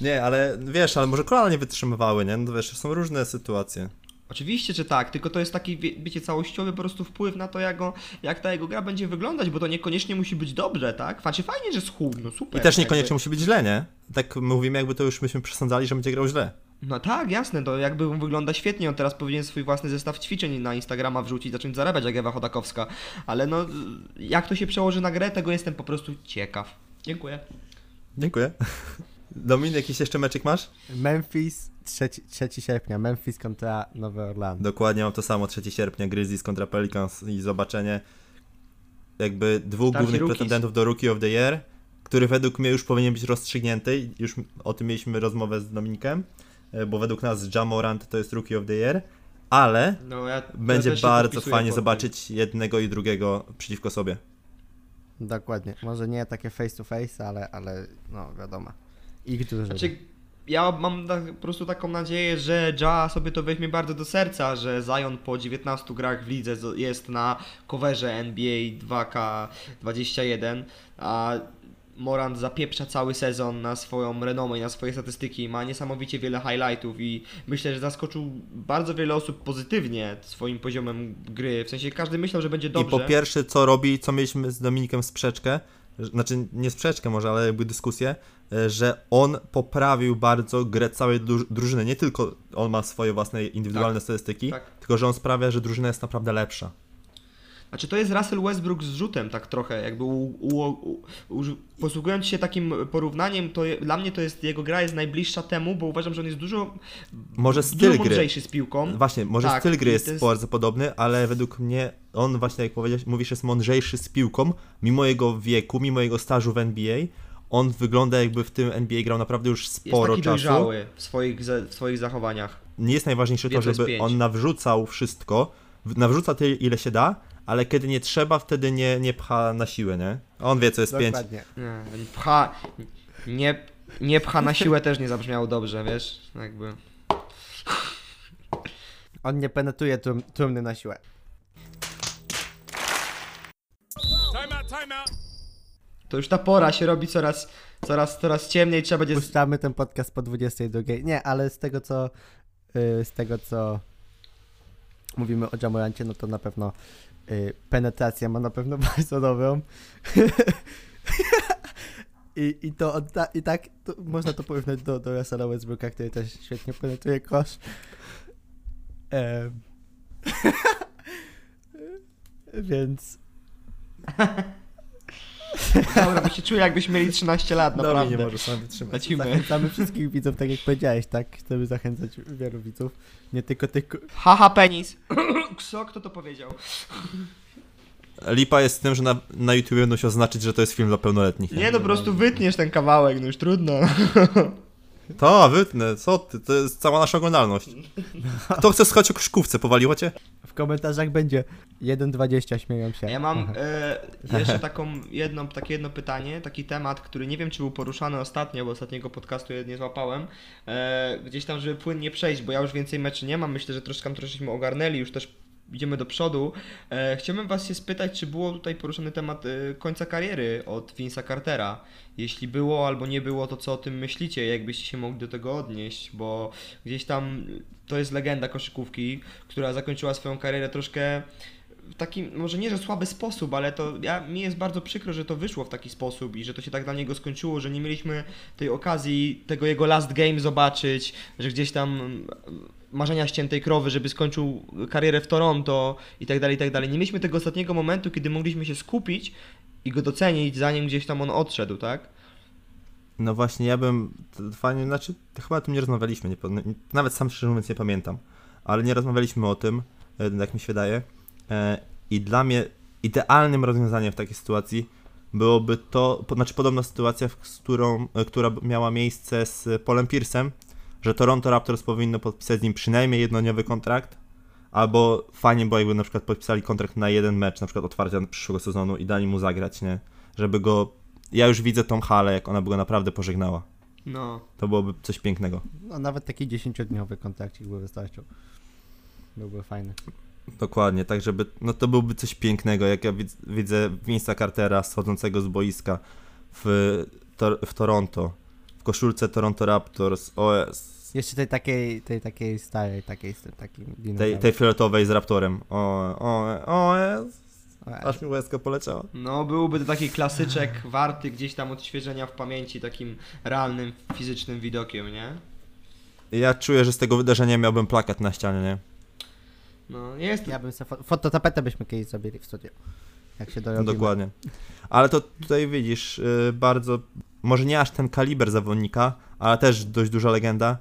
Nie, ale wiesz, ale może kolana nie wytrzymywały, nie? No wiesz, są różne sytuacje. Oczywiście, że tak, tylko to jest taki, wie- wiecie, całościowy po prostu wpływ na to, jak, go, jak ta jego gra będzie wyglądać, bo to niekoniecznie musi być dobrze, tak? Znaczy fajnie, że schudł, no super. I też niekoniecznie jakby. musi być źle, nie? Tak mówimy, jakby to już myśmy przesądzali, że będzie grał źle. No tak, jasne, to jakby on wygląda świetnie, on teraz powinien swój własny zestaw ćwiczeń na Instagrama wrzucić, zacząć zarabiać jak Ewa Chodakowska, ale no, jak to się przełoży na grę, tego jestem po prostu ciekaw. Dziękuję. Dziękuję. Domin, jakiś jeszcze meczyk masz? Memphis, 3, 3 sierpnia, Memphis kontra Nowy Orlando. Dokładnie mam to samo, 3 sierpnia, Grizzlies kontra Pelicans i zobaczenie jakby dwóch Starsi głównych rookies. pretendentów do Rookie of the Year, który według mnie już powinien być rozstrzygnięty. Już o tym mieliśmy rozmowę z Dominikiem, e, bo według nas Jamorant to jest Rookie of the Year, ale No, ja, będzie ja bardzo fajnie zobaczyć jednego i drugiego przeciwko sobie. Dokładnie. Może nie takie face to face, ale, ale no wiadomo. Drużyna. Znaczy, ja mam tak, po prostu taką nadzieję, że Ja sobie to weźmie bardzo do serca, że Zion po 19 grach w lidze jest na coverze NBA 2K21, a Morant zapieprza cały sezon na swoją renomę i na swoje statystyki, ma niesamowicie wiele highlightów i myślę, że zaskoczył bardzo wiele osób pozytywnie swoim poziomem gry, w sensie każdy myślał, że będzie dobrze. I po pierwsze, co robi, co mieliśmy z Dominikiem sprzeczkę, znaczy nie sprzeczkę może, ale jakby dyskusję, że on poprawił bardzo grę całej dru- drużyny. Nie tylko on ma swoje własne indywidualne statystyki, tak. tylko że on sprawia, że drużyna jest naprawdę lepsza. Znaczy to jest Russell Westbrook z rzutem tak trochę, jakby u, u, u, posługując się takim porównaniem, to dla mnie to jest, jego gra jest najbliższa temu, bo uważam, że on jest dużo, Może dużo styl gry. mądrzejszy z piłką. Właśnie, może Tak, styl gry jest, jest- bardzo podobny, ale według mnie on właśnie, jak powiedziałeś, mówisz, jest mądrzejszy z piłką, mimo jego wieku, mimo jego stażu w NBA. On wygląda jakby w tym NBA grał naprawdę już Jest sporo taki czasu. dojrzały w swoich, w swoich zachowaniach. nie jest najważniejsze to, jest żeby pięć. on nawrzucał wszystko, nawrzuca tyle, ile się da, ale kiedy nie trzeba, wtedy nie, nie pcha na siłę, nie? A On wie, co jest pięć. Dokładnie. Nie, pcha, nie, nie pcha na siłę też nie zabrzmiało dobrze, wiesz, jakby. On nie penetruje trum, trumny na siłę. Time out, time out. To już ta pora się robi coraz, coraz, coraz ciemniej, trzeba będzie... Puszczamy ten podcast po 22. Nie, ale z tego co y, z tego co mówimy o Jamorancie, no to na pewno y, penetracja ma na pewno bardzo dobrą. I, i to odda, i tak to można to porównać do, do Russella Westbrooka, który też świetnie penetruje kosz. Więc Dobra, bo się czuję jakbyśmy mieli 13 lat, Domi naprawdę. nie może sam wytrzymać. Lecimy. Zachęcamy wszystkich widzów, tak jak powiedziałeś, tak? Chcemy zachęcać wielu widzów. Nie tylko tych... Haha, penis. Kso, kto to powiedział? Lipa jest z tym, że na, na YouTubie będą się oznaczyć, że to jest film dla pełnoletnich. Nie, no po prostu wytniesz ten kawałek, no już trudno. To, wytnę, co ty, to jest cała nasza oglądalność. Kto chce słuchać o krzyżkówce, powaliło cię? W komentarzach będzie 1.20 śmieją się. Ja mam e, jeszcze taką jedno, takie jedno pytanie, taki temat, który nie wiem, czy był poruszany ostatnio, bo ostatniego podcastu je nie złapałem. E, gdzieś tam, żeby płynnie przejść, bo ja już więcej meczy nie mam. Myślę, że troszkę tam troszeczkę ogarnęli, już też idziemy do przodu. E, chciałbym Was się spytać, czy było tutaj poruszony temat e, końca kariery od Vince'a Cartera. Jeśli było albo nie było, to co o tym myślicie? Jakbyście się mogli do tego odnieść? Bo gdzieś tam to jest legenda koszykówki, która zakończyła swoją karierę troszkę w taki, może nie, że słaby sposób, ale to ja, mi jest bardzo przykro, że to wyszło w taki sposób i że to się tak dla niego skończyło, że nie mieliśmy tej okazji tego jego last game zobaczyć, że gdzieś tam marzenia ściętej krowy, żeby skończył karierę w Toronto i tak dalej, i tak dalej. Nie mieliśmy tego ostatniego momentu, kiedy mogliśmy się skupić i go docenić, zanim gdzieś tam on odszedł, tak? No właśnie, ja bym, fajnie, znaczy, chyba o tym nie rozmawialiśmy, nie, nawet sam szczerze mówiąc nie pamiętam, ale nie rozmawialiśmy o tym, e, jak mi się wydaje. E, I dla mnie idealnym rozwiązaniem w takiej sytuacji byłoby to, znaczy podobna sytuacja, którą, e, która miała miejsce z Polem Pierce'em, że Toronto Raptors powinno podpisać z nim przynajmniej jednodniowy kontrakt, albo fajnie było jakby na przykład podpisali kontrakt na jeden mecz, na przykład otwarcia przyszłego sezonu i dali mu zagrać, nie? Żeby go... Ja już widzę tą halę, jak ona by go naprawdę pożegnała. No. To byłoby coś pięknego. No, nawet taki 10-dniowy kontrakcik by wystarczył. Byłby fajny. Dokładnie, tak żeby, no to byłby coś pięknego, jak ja widz, widzę Vince'a Cartera schodzącego z boiska w, Tor- w Toronto, koszulce Toronto Raptors, OS, Jeszcze tej takiej, tej takiej starej, takiej z takim tej, tej fioletowej z Raptorem, o, o, OS, O, aż mi łezka poleciała. No, byłby to taki klasyczek warty gdzieś tam odświeżenia w pamięci takim realnym, fizycznym widokiem, nie? Ja czuję, że z tego wydarzenia miałbym plakat na ścianie, nie? No, jest Ja bym sobie fo- fototapetę byśmy kiedyś zrobili w studiu. Jak się No, dorobimy. dokładnie. Ale to tutaj widzisz, y, bardzo, może nie aż ten kaliber zawodnika, ale też dość duża legenda.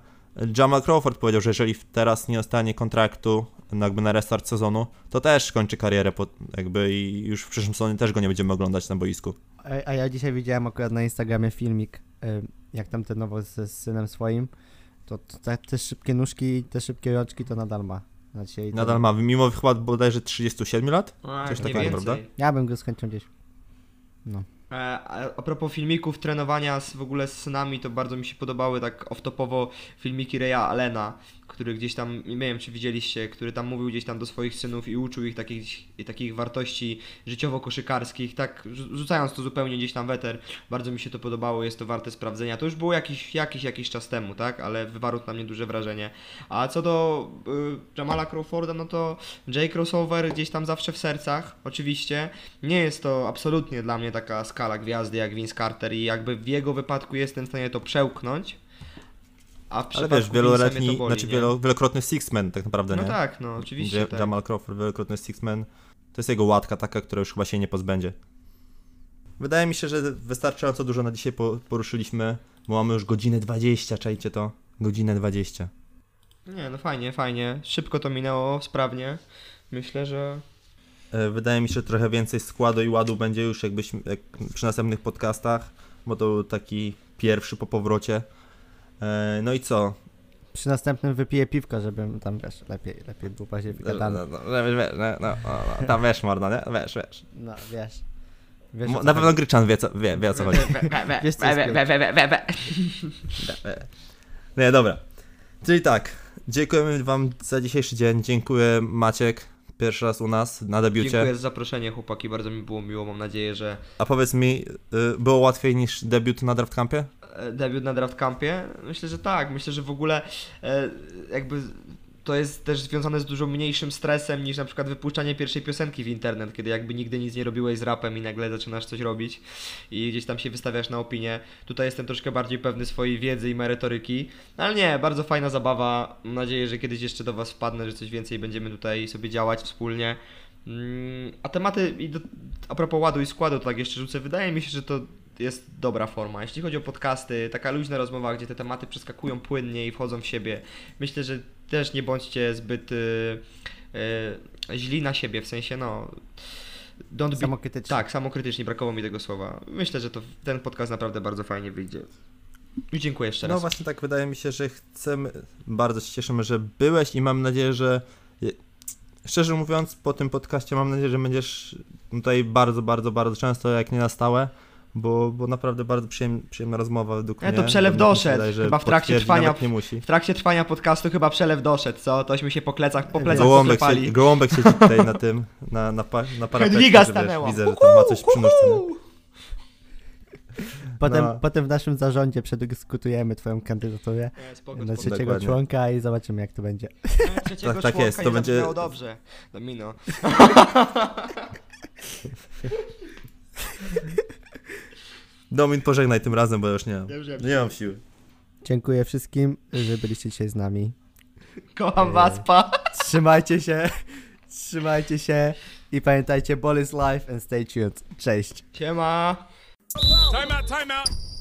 Jamal Crawford powiedział, że jeżeli teraz nie dostanie kontraktu no jakby na restart sezonu, to też kończy karierę po, jakby i już w przyszłym sezonie też go nie będziemy oglądać na boisku. A, a ja dzisiaj widziałem akurat na Instagramie filmik, y, jak tam trenował ze z synem swoim. To, to te, te szybkie nóżki, te szybkie roczki to nadal ma. Znaczy, to- Nadal ma, mimo chyba bodajże 37 lat? A, Coś nie takiego, prawda? Ja bym go chęcią gdzieś. No. E, A propos filmików, trenowania z, w ogóle z synami, to bardzo mi się podobały tak off-topowo filmiki Reya Allena, który gdzieś tam, nie wiem czy widzieliście, który tam mówił gdzieś tam do swoich synów i uczył ich takich, takich wartości życiowo-koszykarskich, tak rzu- rzucając to zupełnie gdzieś tam weter. Bardzo mi się to podobało, jest to warte sprawdzenia. To już było jakiś, jakiś, jakiś czas temu, tak, ale wywarło to na mnie duże wrażenie. A co do y, Jamala Crawforda, no to Jay Crossover gdzieś tam zawsze w sercach, oczywiście. Nie jest to absolutnie dla mnie taka skala gwiazdy jak Vince Carter i jakby w jego wypadku jestem w stanie to przełknąć. A Ale wiesz, wieloletni, boli, znaczy wielo, wielokrotny Sixman tak naprawdę, No nie? tak, no oczywiście. Tak. Jamal Crawford, wielokrotny Sixman, to jest jego łatka taka, która już chyba się nie pozbędzie. Wydaje mi się, że wystarczająco dużo na dzisiaj po, poruszyliśmy, bo mamy już godzinę 20, czajcie to? Godzinę 20. Nie, no fajnie, fajnie. Szybko to minęło, sprawnie. Myślę, że E, Wydaje mi się, że trochę więcej składu i ładu będzie już jakbyśmy, jak przy następnych podcastach, bo to był taki pierwszy po powrocie. E, No i co? Przy następnym wypiję piwko, żebym tam, wiesz, lepiej, lepiej było bardziej wygadane. No, no, wiesz, no, no, no, tam wiesz, morda, nie? Wiesz, wiesz. No, wiesz. wiesz Mo- o co Na pewno chodzi. Gryczan wie, co, wie, wie o co chodzi. Wiesz, co Nie, dobra. Czyli tak, dziękujemy wam za dzisiejszy dzień. Dziękuję Maciek, pierwszy raz u nas na debiucie. dziękuję za zaproszenie, chłopaki. Bardzo mi było miło. Mam nadzieję, że A powiedz mi, y, było łatwiej niż debiut na Draft Campie? e, debiut na draft campie? Myślę, że tak. Myślę, że w ogóle e, jakby to jest też związane z dużo mniejszym stresem niż na przykład wypuszczanie pierwszej piosenki w internet, kiedy jakby nigdy nic nie robiłeś z rapem i nagle zaczynasz coś robić i gdzieś tam się wystawiasz na opinię. Tutaj jestem troszkę bardziej pewny swojej wiedzy i merytoryki, No ale nie, bardzo fajna zabawa. Mam nadzieję, że kiedyś jeszcze do Was wpadnę, że coś więcej będziemy tutaj sobie działać wspólnie. Mm, A tematy, a propos ładu i składu, tak jeszcze rzucę, wydaje mi się, że to jest dobra forma. Jeśli chodzi o podcasty, taka luźna rozmowa, gdzie te tematy przeskakują płynnie i wchodzą w siebie, myślę, że też nie bądźcie zbyt y, y, źli na siebie, w sensie no... Don't be, Samokrytycznie. tak, samokrytycznie, brakowało mi tego słowa. Myślę, że to ten podcast naprawdę bardzo fajnie wyjdzie. I dziękuję jeszcze No raz. właśnie tak wydaje mi się, że chcemy, bardzo się cieszymy, że byłeś i mam nadzieję, że szczerze mówiąc po tym podcaście mam nadzieję, że będziesz tutaj bardzo, bardzo, bardzo często, jak nie na stałe, bo, bo naprawdę bardzo przyjem, przyjemna rozmowa według mnie. to przelew doszedł. wydaje, Chyba w trakcie trwania- Nawet nie musi. W trakcie trwania podcastu chyba przelew doszedł, co? Tośmy się po plecach, po plecach Gołąbek, poklepali. się, gołąbek siedzi tutaj na tym, na, na, pa, na parapecie, że wiesz. Widzę, że tam ma coś przy nóżce. nie? Potem, No. potem w naszym zarządzie przedyskutujemy twoją kandydaturę spoko, na trzeciego Dokładnie. członka i zobaczymy jak to będzie. Trzeciego Tak, tak członka jest, to będzie- dobrze. Domino. Domin, pożegnaj tym razem, bo już nie mam. Nie mam siły. Dziękuję wszystkim, że byliście dzisiaj z nami. Kocham was, pa! Trzymajcie się, trzymajcie się i pamiętajcie, ball is life and stay tuned. Cześć. Siema! Time out, time out.